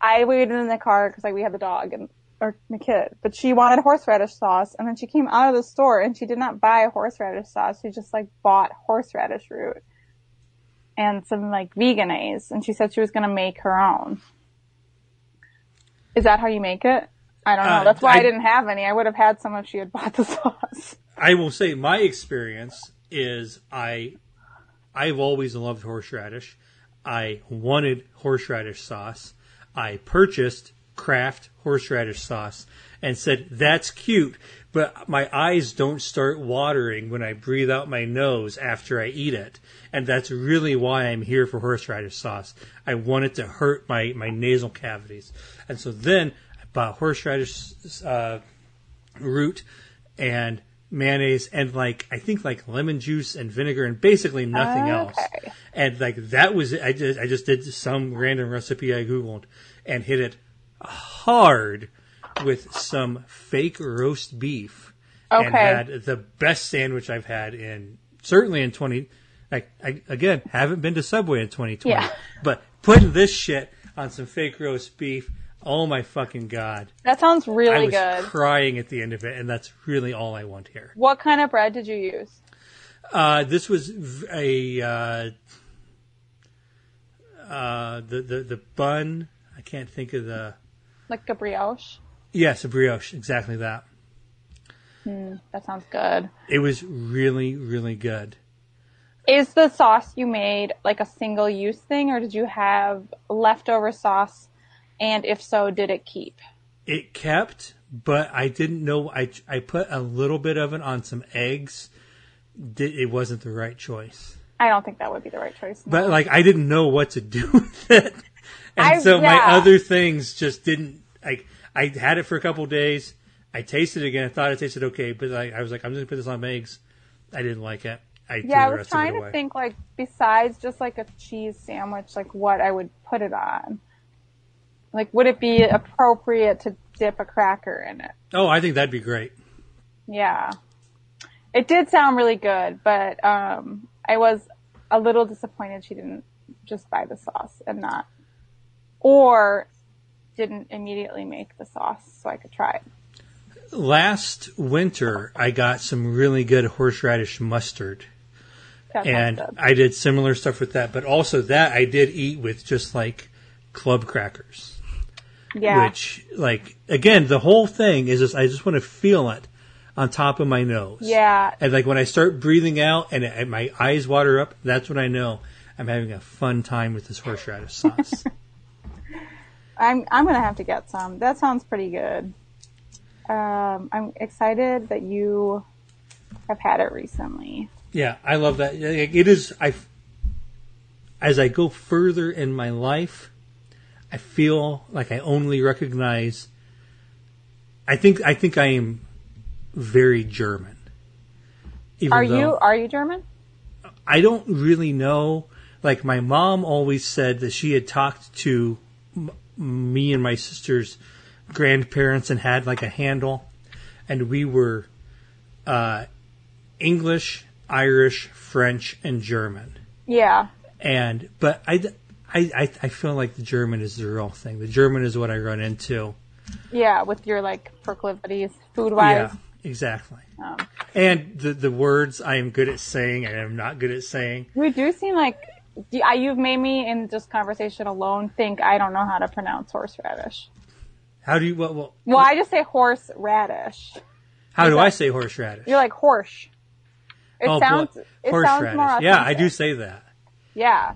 I waited in the car because like we had the dog and or the kid, but she wanted horseradish sauce, and then she came out of the store and she did not buy horseradish sauce. She just like bought horseradish root and some like Vegenaise, and she said she was going to make her own. Is that how you make it? I don't know. Uh, That's why I, I- didn't have any. I would have had some if she had bought the sauce. I will say my experience is I I've always loved horseradish. I wanted horseradish sauce. I purchased Kraft horseradish sauce and said that's cute, but my eyes don't start watering when I breathe out my nose after I eat it. And that's really why I'm here for horseradish sauce. I want it to hurt my, my nasal cavities. And so then I bought horseradish uh, root and mayonnaise and like I think like lemon juice and vinegar and basically nothing ah, else. And like that was. I just I just did some random recipe I googled and hit it hard with some fake roast beef and had the best sandwich I've had in certainly in 20 like I, again haven't been to Subway in 2020 Yeah. but putting this shit on some fake roast beef oh my fucking god That sounds really I was good. crying at the end of it, and that's really all I want here. What kind of bread did you use? Uh, this was a uh, uh, the the the bun. I can't think of the. Like a brioche? Yes, a brioche. Exactly that. That sounds good. It was really really good. Is the sauce you made like a single use thing or did you have leftover sauce? And if so, did it keep? It kept, but I didn't know. I I put a little bit of it on some eggs. Di- It wasn't the right choice. I don't think that would be the right choice. no. But like I didn't know what to do with it, and I- so my other things just didn't. Like I had it for a couple days. I tasted it again. I thought it tasted okay, but like, I was like, I'm just gonna put this on eggs. I didn't like it. I threw yeah, I the was rest trying of to think like besides just like a cheese sandwich, like what I would put it on. Like would it be appropriate to dip a cracker in it? Oh, I think that'd be great. Yeah. It did sound really good, but um I was a little disappointed she didn't just buy the sauce and not or didn't immediately make the sauce so I could try it. Last winter, I got some really good horseradish mustard, That and. I did similar stuff with that. But also that I did eat with just like club crackers. Yeah. which like again the whole thing is just i just want to feel it on top of my nose yeah. and like when i start breathing out and, and my eyes water up that's when i know i'm having a fun time with this horseradish sauce I'm I'm gonna have to get some. That sounds pretty good. Um, I'm excited that you have had it recently. yeah i love that it is i as i go further in my life i feel like i only recognize i think i think i am very german Even Are you are you German? I don't really know. Like my mom always said that she had talked to m- me and my sister's grandparents and had like a handle, and we were uh, English, Irish, French, and German. Yeah. And but I, I, I, I feel like the German is the real thing. The German is what I run into. Yeah, with your like proclivities, food wise. Yeah, exactly. Um, And the the words I am good at saying and I'm not good at saying. we do seem like you've made me in just conversation alone think I don't know how to pronounce horseradish. How do you well, well Well, I just say horseradish. how do I say horseradish? You're like horse. It oh, sounds. boy, It sounds more horseradish. Yeah, I do say that. Yeah,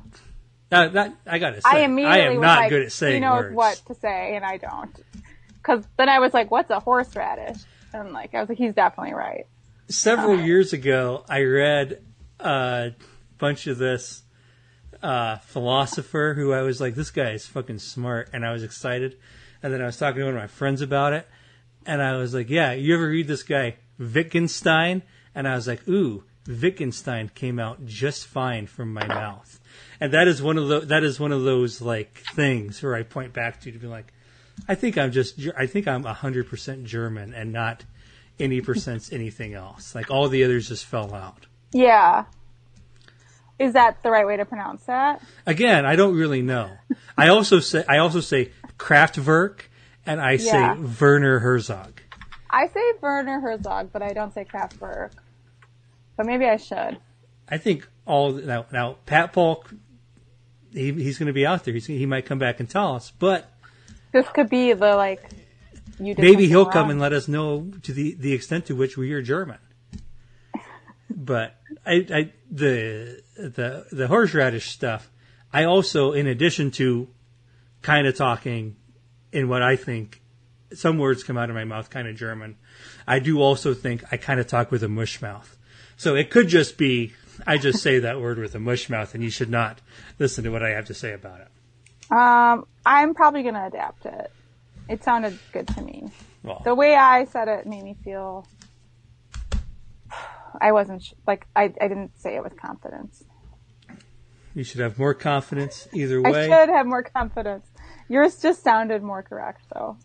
That, that I gotta say, I immediately am not like, good at saying he knows words. what to say, and I don't. Because then I was like, "What's a horseradish?" And like, I was like, "He's definitely right." Several years ago, I read a bunch of this uh, philosopher who I was like, this guy is fucking smart, and I was excited. And then I was talking to one of my friends about it, and I was like, yeah, you ever read this guy Wittgenstein? And I was like, ooh, Wittgenstein came out just fine from my mouth. And that is one of the that is one of those like things where I point back to you to be like, I think I'm just I think I'm hundred percent German and not any percent anything else. Like all the others just fell out. Yeah. Is that the right way to pronounce that? Again, I don't really know. I also say I also say Kraftwerk and I say Werner Herzog. I say Werner Herzog, but I don't say Kraftwerk. But maybe I should. I think all now now Pat Paul he, he's going to be out there. He's, he might come back and tell us, but This could be the like. You maybe he'll wrong. come and let us know to the the extent to which we are German. But I, I the the the horseradish stuff. I also, in addition to kind of talking in what I think some words come out of my mouth kind of German, I do also think I kind of talk with a mush mouth. So it could just be I just say that word with a mush mouth, and you should not listen to what I have to say about it. Um, I'm probably gonna adapt it. It sounded good to me. Well, The way I said it made me feel. I wasn't sh- like I, I didn't say it with confidence. you should have more confidence either way. I should have more confidence. Yours just sounded more correct, though.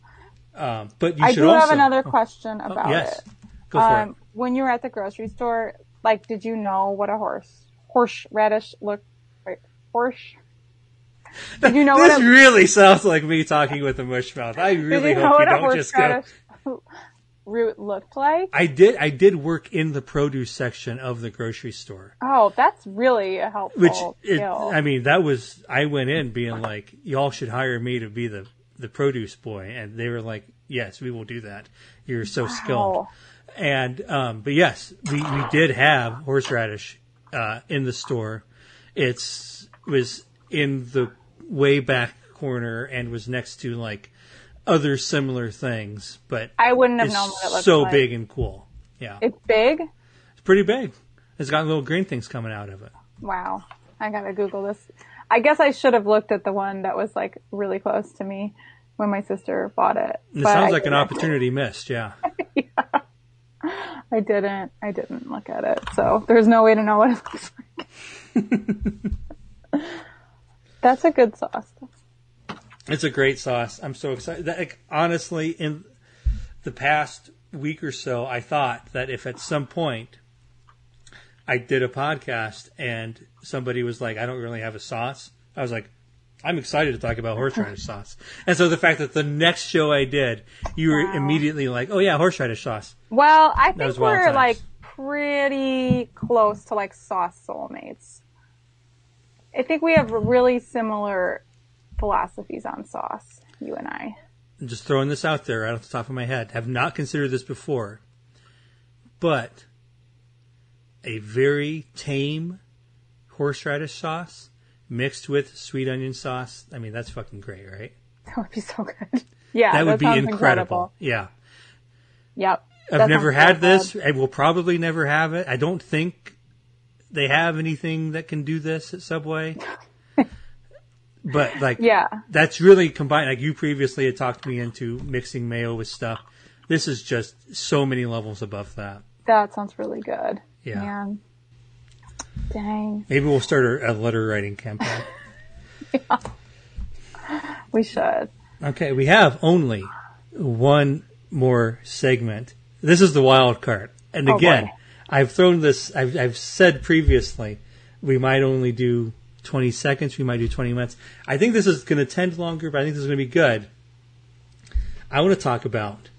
Um, but you I do also have another Oh, question about yes, it. go for Um, when you were at the grocery store, like, did you know what a horse horseradish looked? Wait, horse. Did you know it. what This a, really sounds like me talking with a mush mouth. I really you hope you don't just go. root looked like? I did. I did work in the produce section of the grocery store, Oh, that's really a helpful which it. I mean, that was. I went in being like, "Y'all should hire me to be the the produce boy," and they were like, "Yes, we will do that. You're so skilled." And um, but yes, we, we did have horseradish uh, in the store. It's was in the way back corner and was next to like other similar things, but I wouldn't have it's known what it looked so like. big and cool. Yeah, It's big. it's pretty big. It's got little green things coming out of it. Wow. I gotta Google this. I guess I should have looked at the one that was like really close to me when my sister bought it. It sounds I like an opportunity missed. Yeah. I didn't. I didn't look at it. So there's no way to know what it looks like. That's a good sauce. It's a great sauce. I'm so excited. That, like, honestly, in the past week or so, I thought that if at some point I did a podcast and somebody was like, I don't really have a sauce, I was like, I'm excited to talk about horseradish sauce. And so the fact that the next show I did, you were Wow. immediately like, oh yeah, horseradish sauce. Well, I think we're like pretty close to like sauce soulmates. I think we have really similar philosophies on sauce, you and I. I'm just throwing this out there right off the top of my head. Have not considered this before, but a very tame horseradish sauce mixed with sweet onion sauce. I mean, that's fucking great, right? That would be so good. Yeah, That would be sounds incredible. Yeah. Yep. I've never had this. I will probably never have it. I don't think they have anything that can do this at Subway. but like Yeah. that's really combined. Like you previously had talked me into mixing mayo with stuff. This is just so many levels above that. That sounds really good. Yeah. Man. Dang. Maybe we'll start a, a letter writing campaign. We should. okay, we have only one more segment. This is the wild card. And Oh, again, boy. I've thrown this. I've, I've said previously, we might only do 20 seconds. We might do 20 minutes. I think this is going to tend longer, but I think this is going to be good. I want to talk about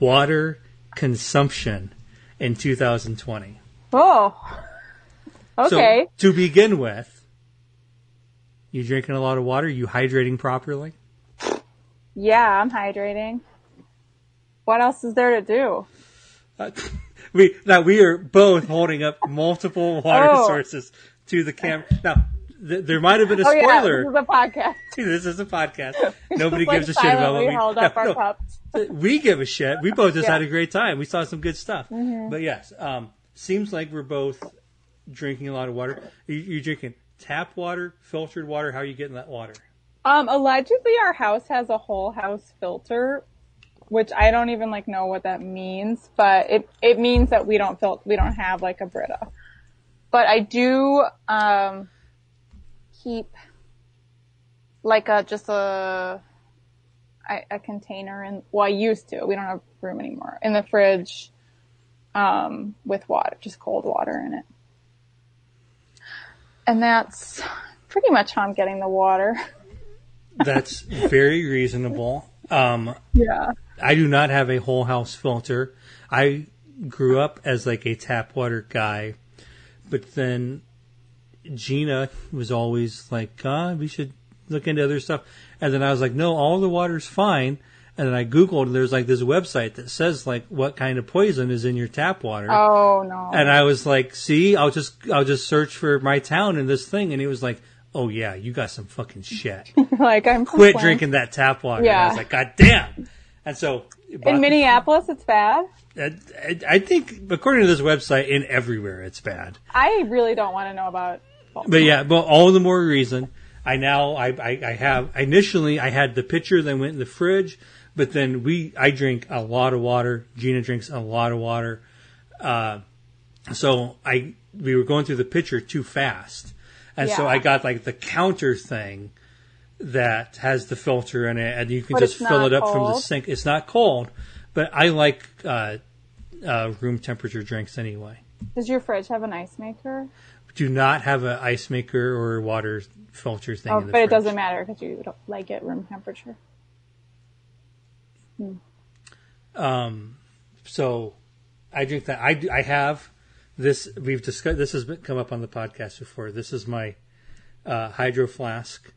water consumption in 2020. Oh. Okay. So, to begin with, you drinking a lot of water? You hydrating properly? Yeah, I'm hydrating. What else is there to do? Uh, we now we are both holding up multiple water oh. sources to the camera. Now th- there might have been a oh, spoiler. Yeah, this is a podcast. this is a podcast. Nobody gives a shit about what we hold up no, our no. cups. we give a shit. We both just yeah. had a great time. We saw some good stuff. Mm-hmm. But yes, um, seems like we're both drinking a lot of water. Are you, are drinking tap water, filtered water? How are you getting that water? Um, allegedly, our house has a whole house filter, which I don't even like know what that means, but it it means that we don't fil- we don't have like a Brita. But I do um keep like a just a a container in well I used to we don't have room anymore in the fridge um with water just cold water in it and that's pretty much how I'm getting the water that's very reasonable um yeah I do not have a whole house filter I grew up as like a tap water guy but then Gina was always like, "Ah, we should look into other stuff." And then I was like, "No, all the water's fine." And then I googled, and there's like this website that says like what kind of poison is in your tap water. Oh no! And I was like, "See, I'll just I'll just search for my town in this thing," and it was like, "Oh yeah, you got some fucking shit." like I'm quit drinking that tap water. Yeah. And I was like, "God damn!" And so in Minneapolis, it's bad. I, I, think, according to this website, in everywhere it's bad. I really don't want to know about. Baltimore. But yeah, but all the more reason. I now I, I, I have initially I had the pitcher, then went in the fridge, but then we I drink a lot of water. Gina drinks a lot of water, uh, so I we were going through the pitcher too fast, and yeah. so I got like the counter thing that has the filter in it, and you can but just fill it up cold. from the sink. It's not cold, but I like uh, uh, room temperature drinks anyway. Does your fridge have an ice maker? Do not have an ice maker or water filter thing. Oh, but fridge. it doesn't matter because you don't like it room temperature. Hmm. Um, so I drink that. I, I have this. We've discussed. This has been, come up on the podcast before. This is my uh, hydro flask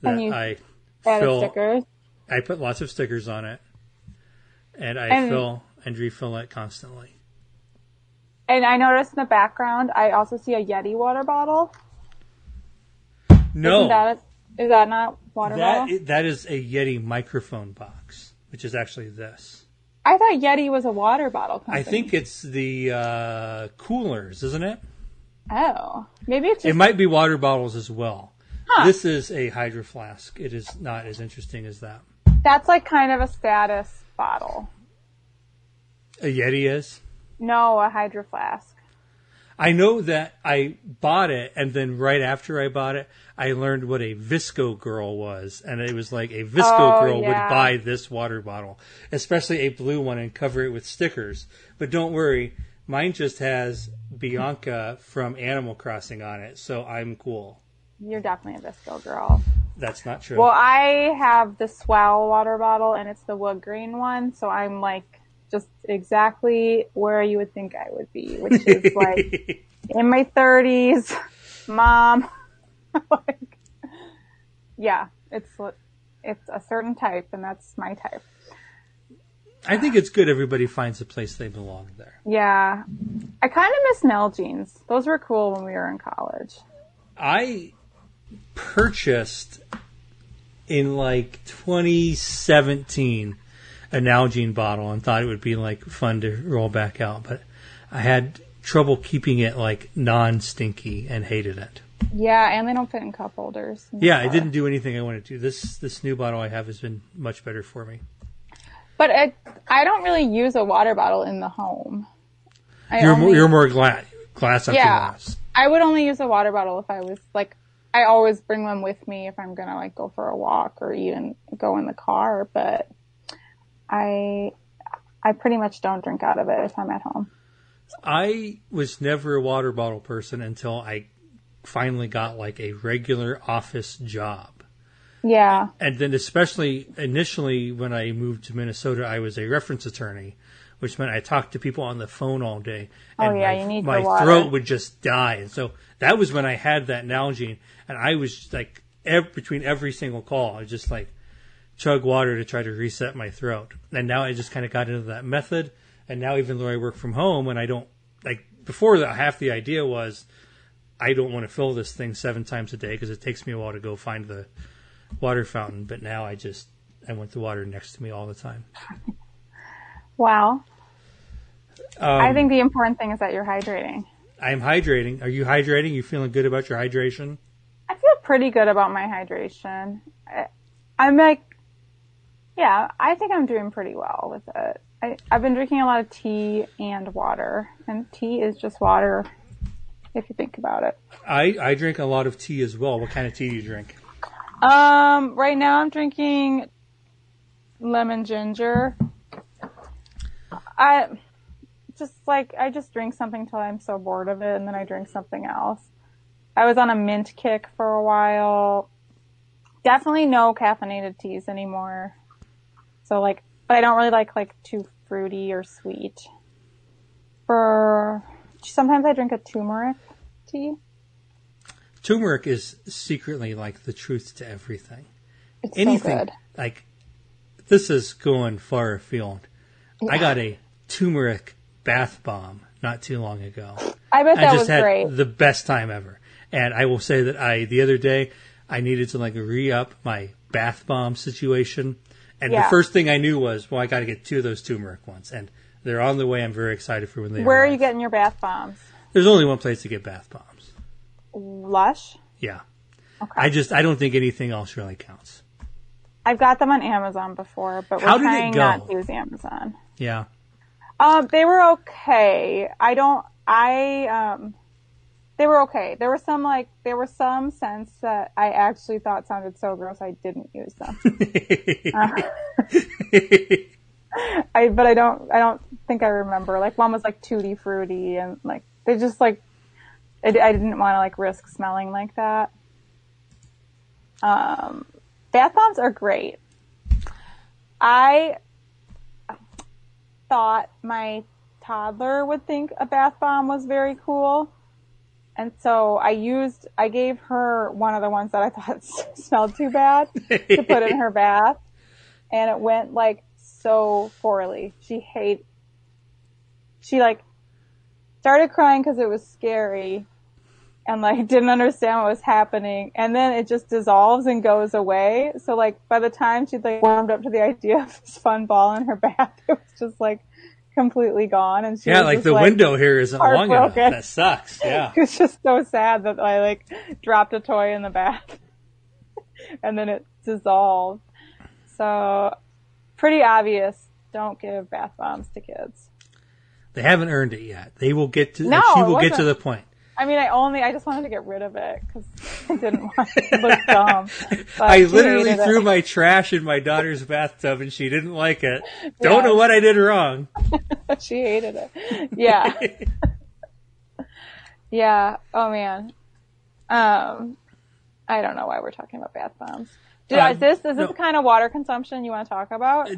that I fill. Stickers. I put lots of stickers on it, and I and, fill and refill it constantly. And I noticed in the background, I also see a Yeti water bottle. No, that a, is that not water that, bottle? That is a Yeti microphone box, which is actually this. I thought Yeti was a water bottle company. I think it's the uh, coolers, isn't it? Oh, maybe it's. Just... It might be water bottles as well. Huh. This is a hydro flask. It is not as interesting as that. That's like kind of a status bottle. A Yeti is? No, a hydro flask. I know that I bought it, and then right after I bought it, I learned what a VSCO girl was, and it was like a VSCO oh, girl yeah. would buy this water bottle, especially a blue one, and cover it with stickers. But don't worry, mine just has Bianca from Animal Crossing on it, so I'm cool. You're definitely a VSCO girl. That's not true. Well, I have the S'well water bottle, and it's the wood green one, so I'm like just exactly where you would think I would be, which is like in my 30s, mom. like, yeah, it's it's a certain type, and that's my type. I think it's good everybody finds a place they belong there. Yeah. I kind of miss Nalgene's. Those were cool when we were in college. I purchased in like 2017 a Nalgene bottle and thought it would be like fun to roll back out, but I had trouble keeping it like non stinky and hated it. Yeah, and they don't fit in cup holders. Yeah, it didn't do anything I wanted to. This this new bottle I have has been much better for me. But it, I don't really use a water bottle in the home. I you're only, more, you're more glass glass after yeah, glass. I would only use a water bottle if I was like I always bring one with me if I'm gonna like go for a walk or even go in the car, but I I pretty much don't drink out of it if I'm at home. I was never a water bottle person until I finally got like a regular office job. Yeah. And then, especially initially when I moved to Minnesota, I was a reference attorney, which meant I talked to people on the phone all day. Oh, And yeah, my, you need my water. throat would just die. And so that was when I had that Nalgene, and I was like, ev- between every single call, I was just like chug water to try to reset my throat. And now I just kind of got into that method. And now, even though I work from home and I don't like before that, half the idea was I don't want to fill this thing seven times a day because it takes me a while to go find the water fountain. But now I just I want the water next to me all the time. Wow. Um, I think the important thing is that you're hydrating. I'm hydrating. Are you hydrating? You feeling good about your hydration? I feel pretty good about my hydration. I, I'm like, yeah, I think I'm doing pretty well with it. I, I've been drinking a lot of tea and water, and tea is just water if you think about it. I, I drink a lot of tea as well. What kind of tea do you drink? Um, right now I'm drinking lemon ginger. I just like I just drink something till I'm so bored of it, and then I drink something else. I was on a mint kick for a while. Definitely no caffeinated teas anymore. So like, but I don't really like like too fruity or sweet. For sometimes I drink a turmeric tea. Turmeric is secretly like the truth to everything. It's Anything so good. like this is going far afield. I got a turmeric bath bomb not too long ago. I bet that I just was had great. the best time ever. And I will say that I the other day I needed to like re up my bath bomb situation. And Yeah. the first thing I knew was, well, I got to get two of those turmeric ones, and they're on the way. I'm very excited for when they. Where are you getting your bath bombs? There's only one place to get bath bombs. Lush. Yeah. Okay. I just I don't think anything else really counts. I've got them on Amazon before, but we're How trying go? not to use Amazon. Yeah. Um, they were okay. I don't. I um, they were okay. There were some like there were some scents that I actually thought sounded so gross I didn't use them. I but I don't. I don't think I remember. Like one was like tutti fruity and like they just like I, I didn't want to like risk smelling like that. Um, bath bombs are great. I thought my toddler would think a bath bomb was very cool. And so I used, I gave her one of the ones that I thought smelled too bad to put in her bath. And it went like so poorly. She hate, she like started crying because it was scary and like didn't understand what was happening. And then it just dissolves and goes away. So like by the time she'd like warmed up to the idea of this fun ball in her bath, it was just like completely gone. And she yeah, was like just, the window here isn't long enough. That sucks. Yeah. It was just so sad that I like dropped a toy in the bath and then it dissolved. So pretty obvious. Don't give bath bombs to kids. They haven't earned it yet. They will get to. No, she will get to the point. I mean, I only, I just wanted to get rid of it because I didn't want it to look dumb. I literally hated it. threw my trash in my daughter's bathtub, and she didn't like it. Don't know what I did wrong. she hated it. Yeah. yeah. Oh man. Um, I don't know why we're talking about bath bombs. Dude, Uh, is this is this no. the kind of water consumption you want to talk about?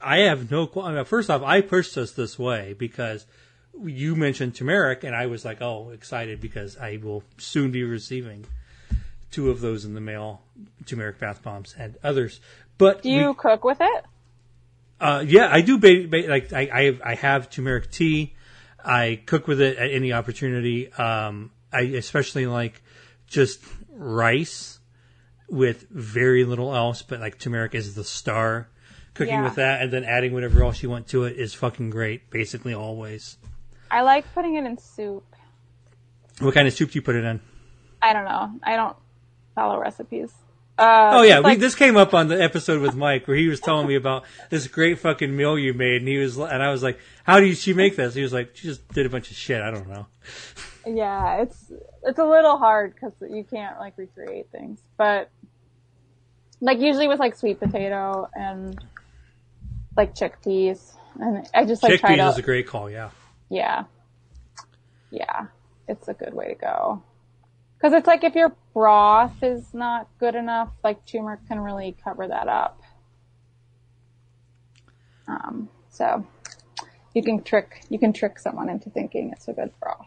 I have no. First off, I pushed us this way because you mentioned turmeric, and I was like, "Oh, excited!" Because I will soon be receiving two of those in the mail, turmeric bath bombs and others. But Do you we- cook with it? Uh, yeah, I do. Ba- ba- like I, I, I have turmeric tea. I cook with it at any opportunity. Um, I especially like just rice with very little else, but like turmeric is the star. Cooking Yeah. with that and then adding whatever else you want to it is fucking great. Basically, always. I like putting it in soup. What kind of soup do you put it in? I don't know. I don't follow recipes. Uh, Oh yeah, just we, like- this came up on the episode with Mike where he was telling me about this great fucking meal you made, and he was, and I was like, "How do you, she make this?" He was like, "She just did a bunch of shit. I don't know." yeah, it's it's a little hard because you can't like recreate things, but like usually with like sweet potato and like chickpeas, and I just like try Chickpeas to is a great call. Yeah. Yeah, yeah, it's a good way to go. Because it's like if your broth is not good enough, like turmeric can really cover that up. Um, so you can trick you can trick someone into thinking it's a good broth.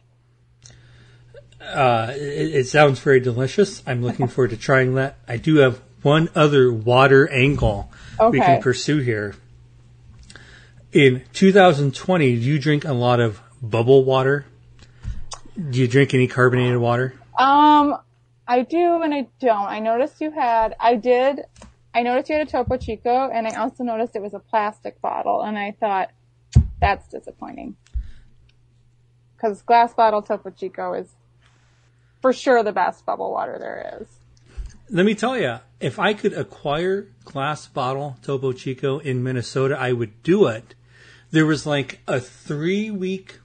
Uh, it, it sounds very delicious. I'm looking forward to trying that. I do have one other water angle we can pursue here. In 2020, do you drink a lot of bubble water? Do you drink any carbonated water? Um, I do and I don't. I noticed you had, I did, I noticed you had a Topo Chico and I also noticed it was a plastic bottle and I thought, that's disappointing. Cause glass bottle Topo Chico is for sure the best bubble water there is. Let me tell you, if I could acquire glass bottle Topo Chico in Minnesota, I would do it. There was like a three week,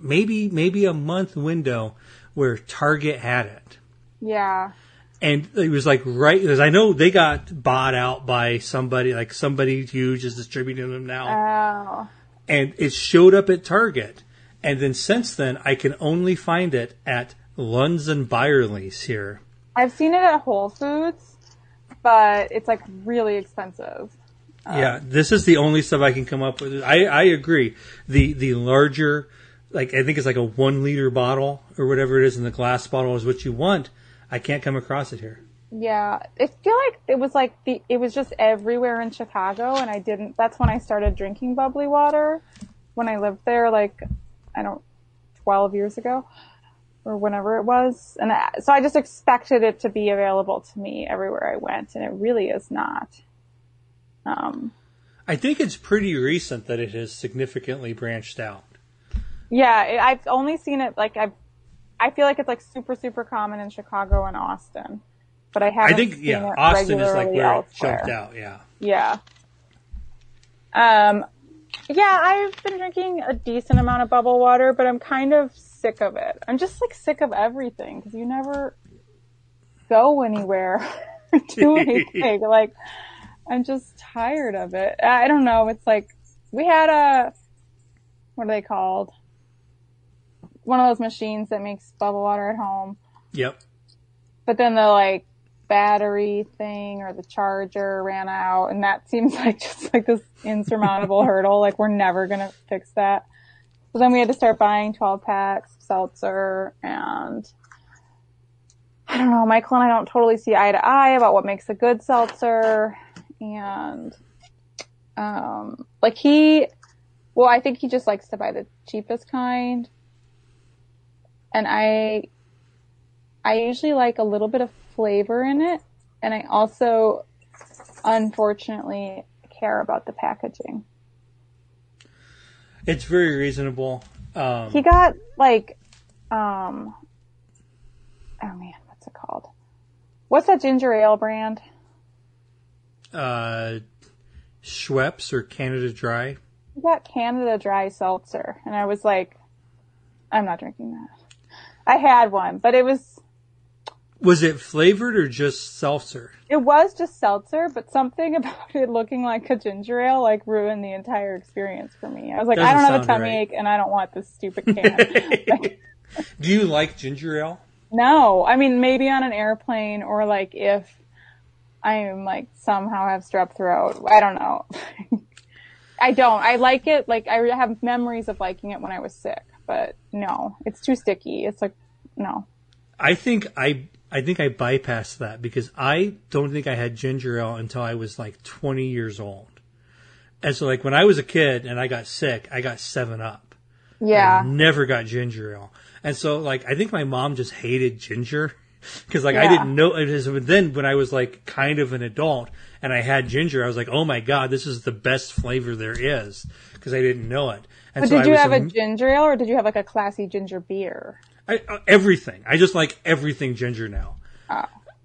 maybe, maybe a month window where Target had it. Yeah. And it was like right, because I know they got bought out by somebody, like somebody huge is distributing them now. Oh. and it showed up at Target. And then since then, I can only find it at Lunds and Byerly's here. I've seen it at Whole Foods, but it's like really expensive. yeah, this is the only stuff I can come up with. I, I agree. The the larger, like I think it's like a one liter bottle or whatever it is, in the glass bottle is what you want. I can't come across it here. Yeah, I feel like it was like the it was just everywhere in Chicago, and I didn't. That's when I started drinking bubbly water when I lived there, like I don't, twelve years ago, or whenever it was, and I, so I just expected it to be available to me everywhere I went, and it really is not. Um, I think it's pretty recent that it has significantly branched out. yeah, it, I've only seen it like I've. I feel like it's like super super common in Chicago and Austin, but I haven't. I think seen yeah, it Austin is like where it elsewhere. jumped out. Yeah. Yeah. Um, yeah, I've been drinking a decent amount of bubble water, but I'm kind of sick of it. I'm just like sick of everything because you never go anywhere or do anything. like, I'm just tired of it. I don't know. It's like we had a what are they called? One of those machines that makes bubble water at home. Yep. But then the like battery thing or the charger ran out and that seems like just like this insurmountable hurdle. Like we're never gonna fix that. So then we had to start buying 12 packs of seltzer and I don't know, Michael and I don't totally see eye to eye about what makes a good seltzer. And um like he well I think he just likes to buy the cheapest kind. And I I usually like a little bit of flavor in it, and I also, unfortunately, care about the packaging. It's very reasonable. Um, He got like, um, oh man, what's it called? What's that ginger ale brand? uh, Schweppes or Canada Dry. He got Canada Dry Seltzer, and I was like, I'm not drinking that. I had one, but it was Was it flavored or just seltzer? It was just seltzer, but something about it looking like a ginger ale like ruined the entire experience for me. I was like, I Doesn't don't have a tummy right. ache and I don't want this stupid can. Do you like ginger ale? no, I mean maybe on an airplane or like if I'm like somehow have strep throat. I don't know. I don't. I like it. Like I have memories of liking it when I was sick, but no, it's too sticky. It's like no. I think I I think I bypassed that because I don't think I had ginger ale until I was like 20 years old. And so like when I was a kid and I got sick, I got 7 up. Yeah. I never got ginger ale. And so like I think my mom just hated ginger cuz like I didn't know it was, but then when I was like kind of an adult and I had ginger, I was like, "Oh my god, this is the best flavor there is" because I didn't know it. And But so did you have a ginger ale or did you have like a classy ginger beer? I, uh, everything. I just like everything ginger now. Oh.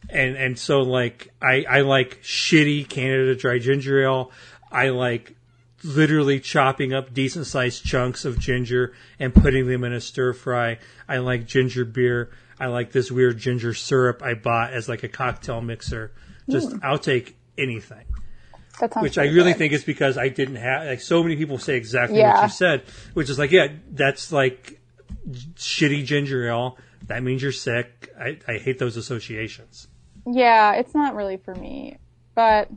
And and so like I I like shitty Canada Dry ginger ale. I like literally chopping up decent sized chunks of ginger and putting them in a stir fry. I like ginger beer. I like this weird ginger syrup I bought as like a cocktail mixer. Just I'll take anything. Which I really good. think is because I didn't have like so many people say exactly Yeah. what you said, which is like yeah, that's like shitty ginger ale, that means you're sick. I, I hate those associations. Yeah, it's not really for me. But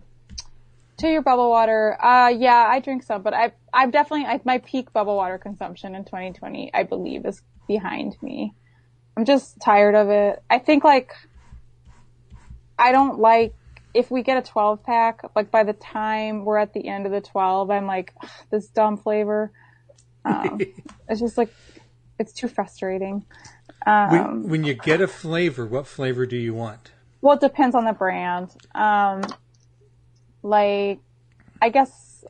to your bubble water, uh, yeah, I drink some, but I've, I've definitely, I, my peak bubble water consumption in 2020, I believe, is behind me. I'm just tired of it. I think like, I don't like, if we get a 12 pack, like by the time we're at the end of the 12, I'm like, this dumb flavor. Um, it's just like, it's too frustrating. Um, when, when you get a flavor, what flavor do you want? Well, it depends on the brand. Um, like, I guess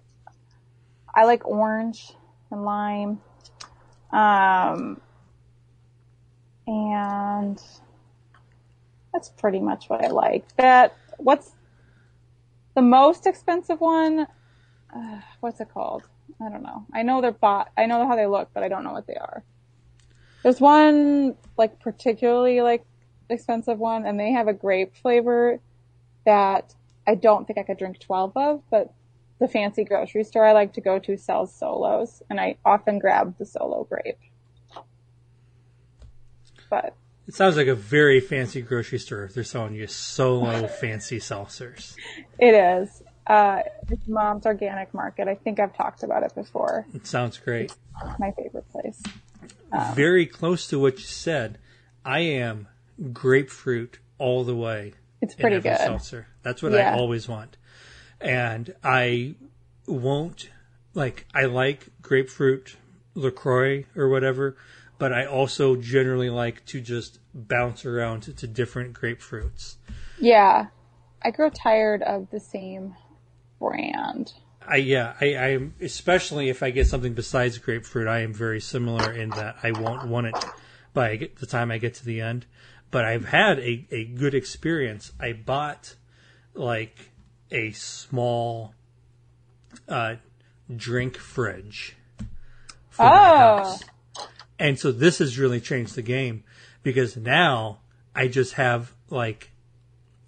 I like orange and lime. Um, and that's pretty much what I like. That, what's the most expensive one? Uh, what's it called? I don't know. I know they're bought, I know how they look, but I don't know what they are. There's one, like, particularly, like, expensive one, and they have a grape flavor that I don't think I could drink 12 of, but the fancy grocery store I like to go to sells solos, and I often grab the solo grape. But it sounds like a very fancy grocery store if they're selling you solo fancy seltzers. It is. Uh, it's Mom's Organic Market. I think I've talked about it before. It sounds great. My favorite place. Um, very close to what you said. I am grapefruit all the way. It's pretty good. Seltzer. That's what yeah. I always want. And I won't like I like grapefruit LaCroix or whatever, but I also generally like to just bounce around to, to different grapefruits. Yeah. I grow tired of the same brand. I yeah, I, I am especially if I get something besides grapefruit, I am very similar in that I won't want it by the time I get to the end but I've had a, a good experience. I bought like a small uh, drink fridge for oh. my house. And so this has really changed the game because now I just have like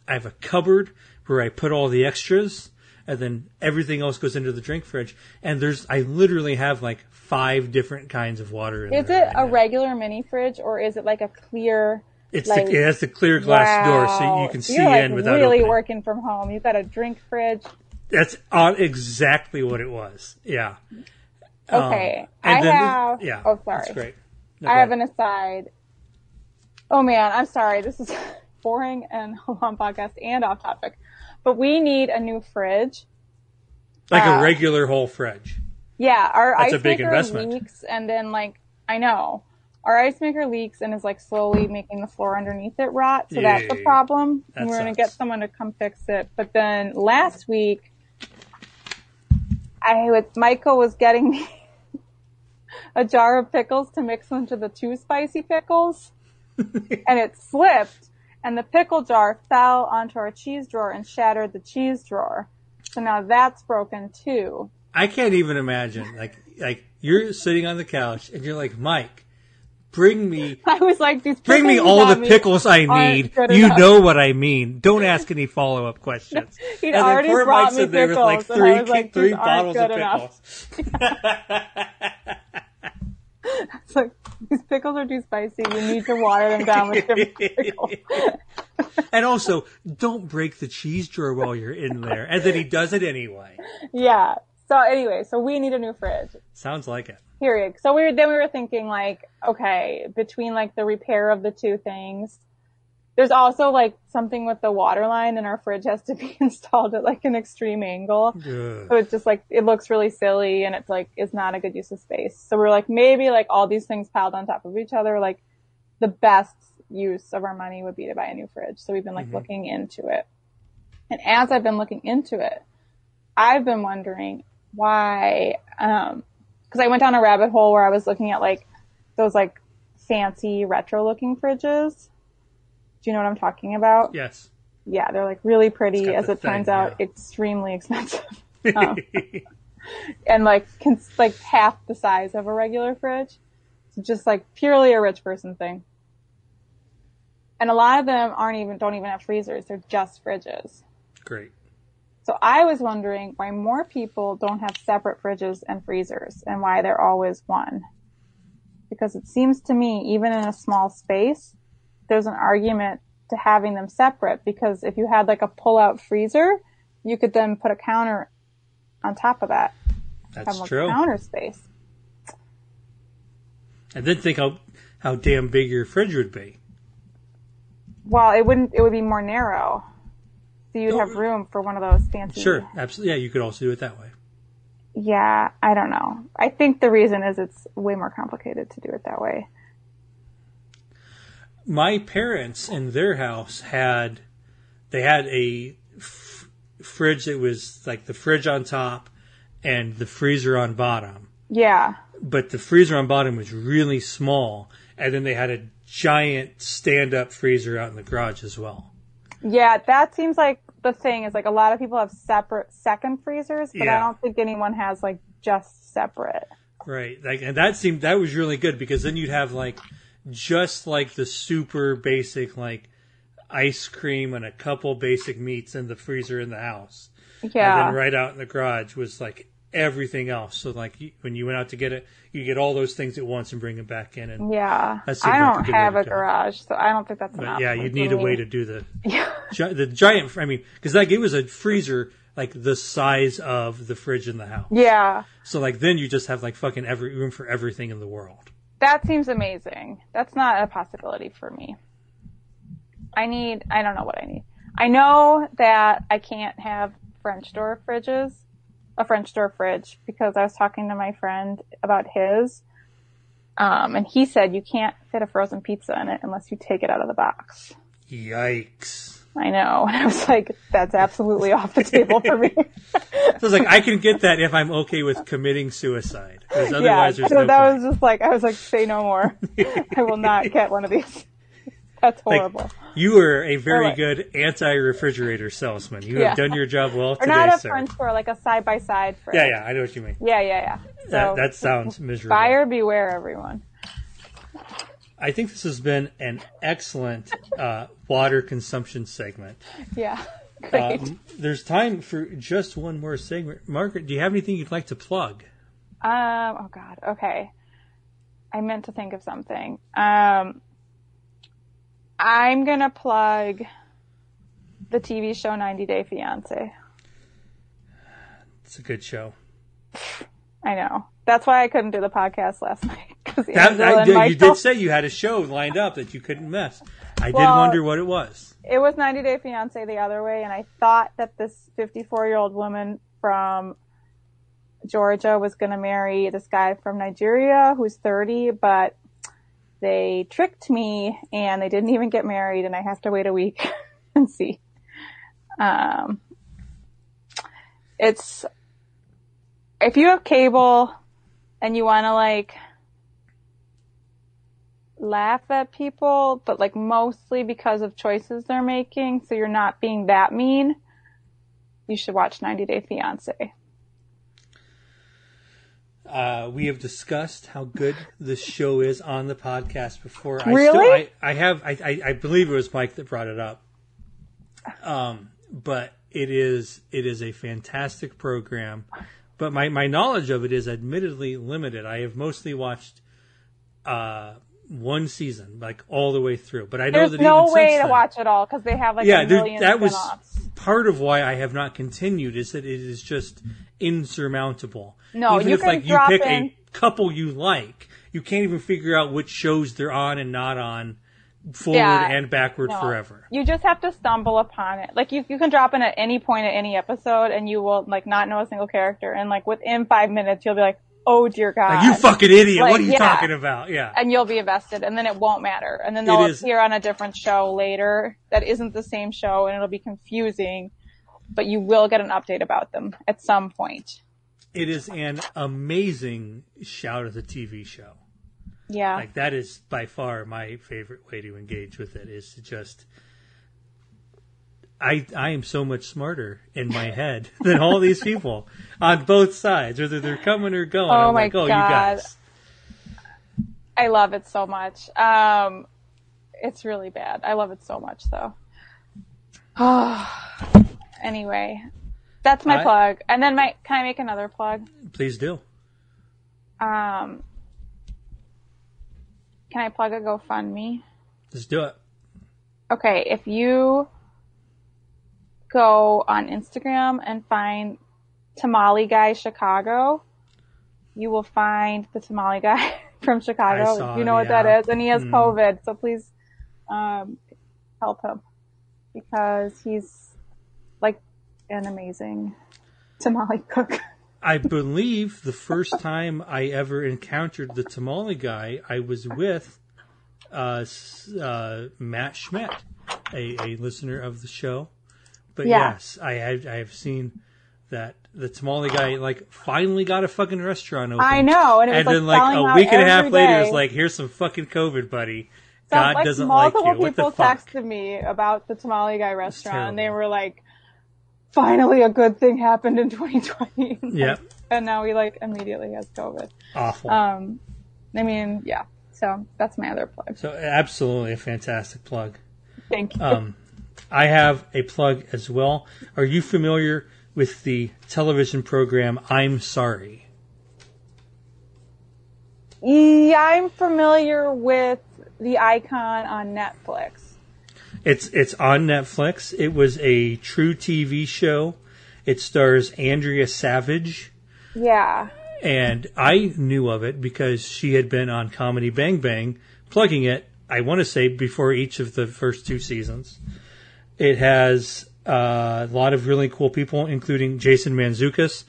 I have a cupboard where I put all the extras and then everything else goes into the drink fridge. And there's I literally have like five different kinds of water. is it right a now. regular mini fridge or is it like a clear it's like, the, it has the clear glass wow. door, so you can see You're in without really opening. working from home. You've got a drink fridge. That's exactly what it was. Yeah. Okay. Um, I have. yeah. Oh, sorry. That's great. No, I have an aside. Oh man, I'm sorry. This is boring and long podcast and off topic, but we need a new fridge. Like uh, a regular whole fridge. Yeah, our That's ice a big maker investment. leaks, and then like I know our ice maker leaks and is like slowly making the floor underneath it rot. So Yay. that's the problem. That and we're going to get someone to come fix it. But then last week, I was, Michael was getting me a jar of pickles to mix into the two spicy pickles and it slipped and the pickle jar fell onto our cheese drawer and shattered the cheese drawer. So now that's broken too. I can't even imagine. Like, like you're sitting on the couch and you're like, Mike, bring me. I was like, these bring me all the pickles I need. You enough. know what I mean. Don't ask any follow up questions. He'd and already brought me pickles, with like three, like, three bottles of pickles. it's like these pickles are too spicy. You need to water them down with different pickles. and also, don't break the cheese drawer while you're in there. And then he does it anyway. Yeah. So anyway, so we need a new fridge. Sounds like it. Period. So we were, then we were thinking like, okay, between like the repair of the two things, there's also like something with the water line and our fridge has to be installed at like an extreme angle. So it's just like, it looks really silly and it's like, it's not a good use of space. So we're like, maybe like all these things piled on top of each other, like the best use of our money would be to buy a new fridge. So we've been like mm-hmm. looking into it. And as I've been looking into it, I've been wondering why, um, because I went down a rabbit hole where I was looking at like those like fancy retro looking fridges. Do you know what I'm talking about? Yes. Yeah, they're like really pretty. As it thing, turns out, yeah. extremely expensive. um, and like can, like half the size of a regular fridge. It's just like purely a rich person thing. And a lot of them aren't even don't even have freezers. They're just fridges. Great. So I was wondering why more people don't have separate fridges and freezers and why they're always one. because it seems to me, even in a small space, there's an argument to having them separate because if you had like a pull out freezer, you could then put a counter on top of that. That's have true. counter space. And then think how how damn big your fridge would be. Well, it wouldn't, it would be more narrow. So you'd No, have room for one of those fancy. Sure, absolutely. Yeah, you could also do it that way. Yeah, I don't know. I think the reason is it's way more complicated to do it that way. My parents in their house had they had a f- fridge that was like the fridge on top and the freezer on bottom. Yeah. But the freezer on bottom was really small, and then they had a giant stand-up freezer out in the garage as well. Yeah, that seems like the thing is like a lot of people have separate second freezers, but I don't think anyone has like just separate. Right. Like and that seemed that was really good because then you'd have like just like the super basic like ice cream and a couple basic meats in the freezer in the house. Yeah. And then right out in the garage was like everything else. So like when you went out to get it, you get all those things at once and bring them back in and Yeah. I don't good way have a garage, so I don't think that's but yeah, you'd need a way to do the Yeah. gi- the giant I mean cuz like it was a freezer like the size of the fridge in the house. Yeah. So like then you just have like fucking every room for everything in the world. That seems amazing. That's not a possibility for me. I need, I don't know what I need. I know that I can't have French door fridges, a French door fridge, because I was talking to my friend about his. Um, and he said you can't fit a frozen pizza in it unless you take it out of the box. Yikes. I know. And I was like, that's absolutely off the table for me. So I was like, I can get that if I'm okay with committing suicide. Because yeah. otherwise, So no that point. was just like, I was like, say no more. I will not get one of these. That's Like, horrible. you are a very Or- good anti-refrigerator salesman. You Yeah. have done your job well Or today, not a sir. French door, like a side by side fridge. Yeah, yeah, I know what you mean. Yeah, yeah, yeah. So That, that sounds miserable. buyer beware, everyone. I think this has been an excellent uh, water consumption segment. Yeah. Um, there's time for just one more segment. Margaret, do you have anything you'd like to plug? Um, oh god. Okay. I meant to think of something. Um, I'm gonna plug the TV show 90 Day Fiance. It's a good show. I know. That's why I couldn't do the podcast last night because you Michael. did say you had a show lined up that you couldn't miss. I did Well- wonder what it was. it was 90 Day Fiance the other way, and I thought that this 54 year old woman from Georgia was going to marry this guy from Nigeria who's 30, but they tricked me and they didn't even get married, and I have to wait a week and see. Um, it's if you have cable and you want to like laugh at people, but like mostly because of choices they're making, so you're not being that mean, you should watch 90 Day Fiance. Uh, we have discussed how good this show is on the podcast before. I Really? Still, I, I have. I, I, I believe it was Mike that brought it up. Um, but it is it is a fantastic program. But my, my knowledge of it is admittedly limited. I have mostly watched uh, one season, like all the way through. But I know There's that no even way to then- watch it all because they have like yeah, a there, that was spin-offs. part of why I have not continued. Is that it is just insurmountable. No, even you if can like you drop pick in- a couple you like, you can't even figure out which shows they're on and not on, forward Yeah, and backward No. forever. You just have to stumble upon it. Like you, you can drop in at any point at any episode, and you will like not know a single character, and like within five minutes you'll be like, "Oh dear God!" Like you fucking idiot! Like, what are you yeah. talking about? Yeah, and you'll be invested, and then it won't matter, and then they'll It is- appear on a different show later that isn't the same show, and it'll be confusing, but you will get an update about them at some point. it is an amazing shout at the TV show. Yeah, Like that is by far my favorite way to engage with it. Is to just. I, I am so much smarter in my head than all these people on both sides, whether they're coming or going. Oh I'm my like, oh, God. I love it so much. Um, it's really bad. I love it so much, though. Oh, anyway, that's my I- plug. And then my can I make another plug? Please do. Um, Can I plug a GoFundMe? Let's do it. Okay, if you go on Instagram and find Tamale Guy Chicago, you will find the Tamale Guy from Chicago. saw you know what uh, that is, and he has mm. COVID, so please um, help him because he's like an amazing tamale cook. I believe the first time I ever encountered the tamale guy, I was with uh, uh, Matt Schmidt, a, a listener of the show. But Yeah. yes, I have, I have seen that the tamale guy like finally got a fucking restaurant open. I know, and it was and like then like a week and a half every later, it day. was like, "Here's some fucking COVID, buddy. So, God like, doesn't like multiple you. What people the fuck?" texted me about the Tamale Guy restaurant, and they were like, "Finally, a good thing happened in 2020." Yep, and now he like immediately has COVID. awful. Um, I mean, yeah. So that's my other plug. so absolutely a fantastic plug. Thank you. Um, I have a plug as well. Are you familiar with the television program I'm Sorry? yeah, I'm familiar with the icon on Netflix. It's it's on Netflix. It was a truTV show. It stars Andrea Savage, Yeah. and I knew of it because she had been on Comedy Bang Bang, plugging it. I want to say before each of the first two seasons. It has uh, a lot of really cool people, including Jason Mantzoukas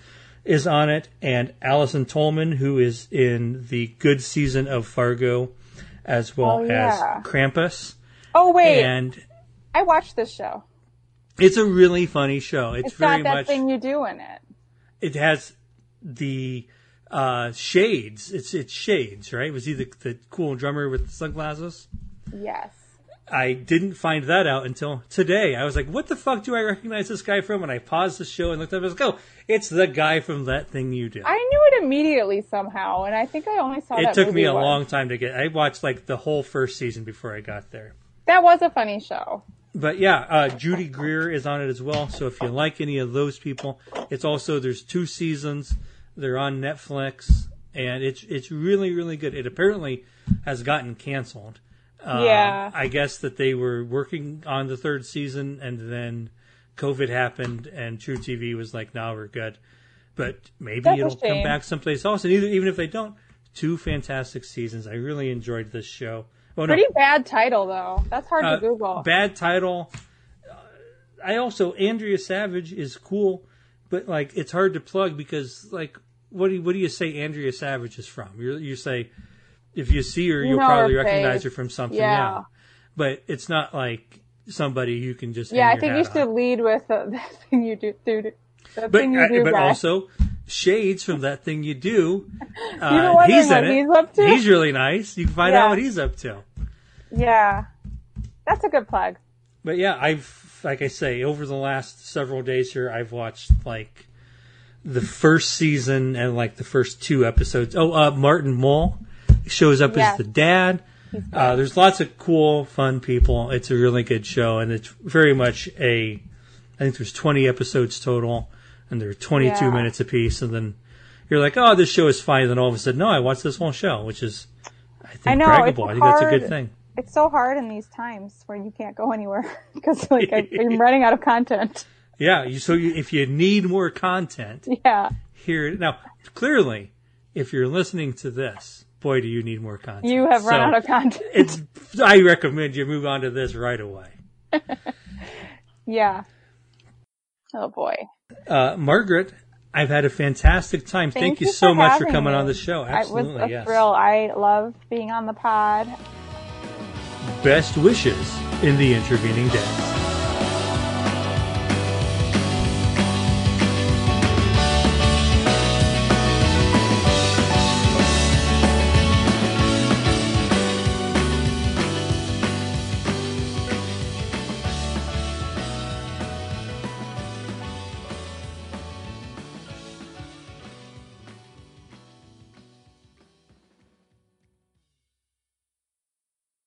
is on it, and Allison Tolman, who is in the good season of Fargo, as well Oh, yeah. as Krampus. Oh wait, And I watched this show. it's a really funny show. It's, It's very got that much. thing you do in it. It has the uh, shades. It's it's shades, right? Was he the, the cool drummer with the sunglasses? Yes. I didn't find that out until today. I was like, "What the fuck do I recognize this guy from?" And I paused the show and looked up. and I was like, "Oh, it's the guy from that thing you do." I knew it immediately somehow, and I think I only saw it took me a once. long time to get. I watched like the whole first season before I got there. That was a funny show. But yeah, uh, Judy Greer is on it as well. So if you like any of those people, it's also there's two seasons. They're on Netflix, and it's it's really really good. It apparently has gotten canceled. Uh, Yeah. I guess that they were working on the third season, and then COVID happened, and truTV was like, "No, we're good." But maybe That's it'll come back someplace else. And either, even if they don't, two fantastic seasons. I really enjoyed this show. Oh, no, Pretty bad title though. That's hard uh, to Google. Bad title. Uh, I also Andrea Savage is cool, but like it's hard to plug because like what do you, what do you say Andrea Savage is from? You you say if you see her, You you'll know probably her recognize face. her from something. Yeah. Yeah. but it's not like somebody you can just yeah, I think you should on. lead with the, the thing you do. do the But thing you do, but guy. also shades from that thing you do. Uh, You know what he's in it. he's up to? He's really nice. You can find Yeah. out what he's up to. yeah, that's a good plug. But yeah, I've like I say, over the last several days here, I've watched like the first season and like the first two episodes. Oh, uh, Martin Mull shows up Yes. as the dad. Uh, there's lots of cool, fun people. It's a really good show, and it's very much a. I think there's 20 episodes total, and they're 22 Yeah. minutes apiece. And then you're like, "Oh, this show is fine." And then all of a sudden, no, I watched this whole show, which is, I think, I know, braggable. I think that's a good thing. It's so hard in these times where you can't go anywhere because like I- I'm running out of content. Yeah. You, so you, if you need more content, Yeah, here now clearly if you're listening to this boy do you need more content you have run So out of content. it's i recommend you move on to this right away Yeah. Oh boy. Uh, margaret i've had a fantastic time thank, Thank you, so for much for coming me. on the show absolutely it was a yes thrill. I love being on the pod. best wishes in the intervening days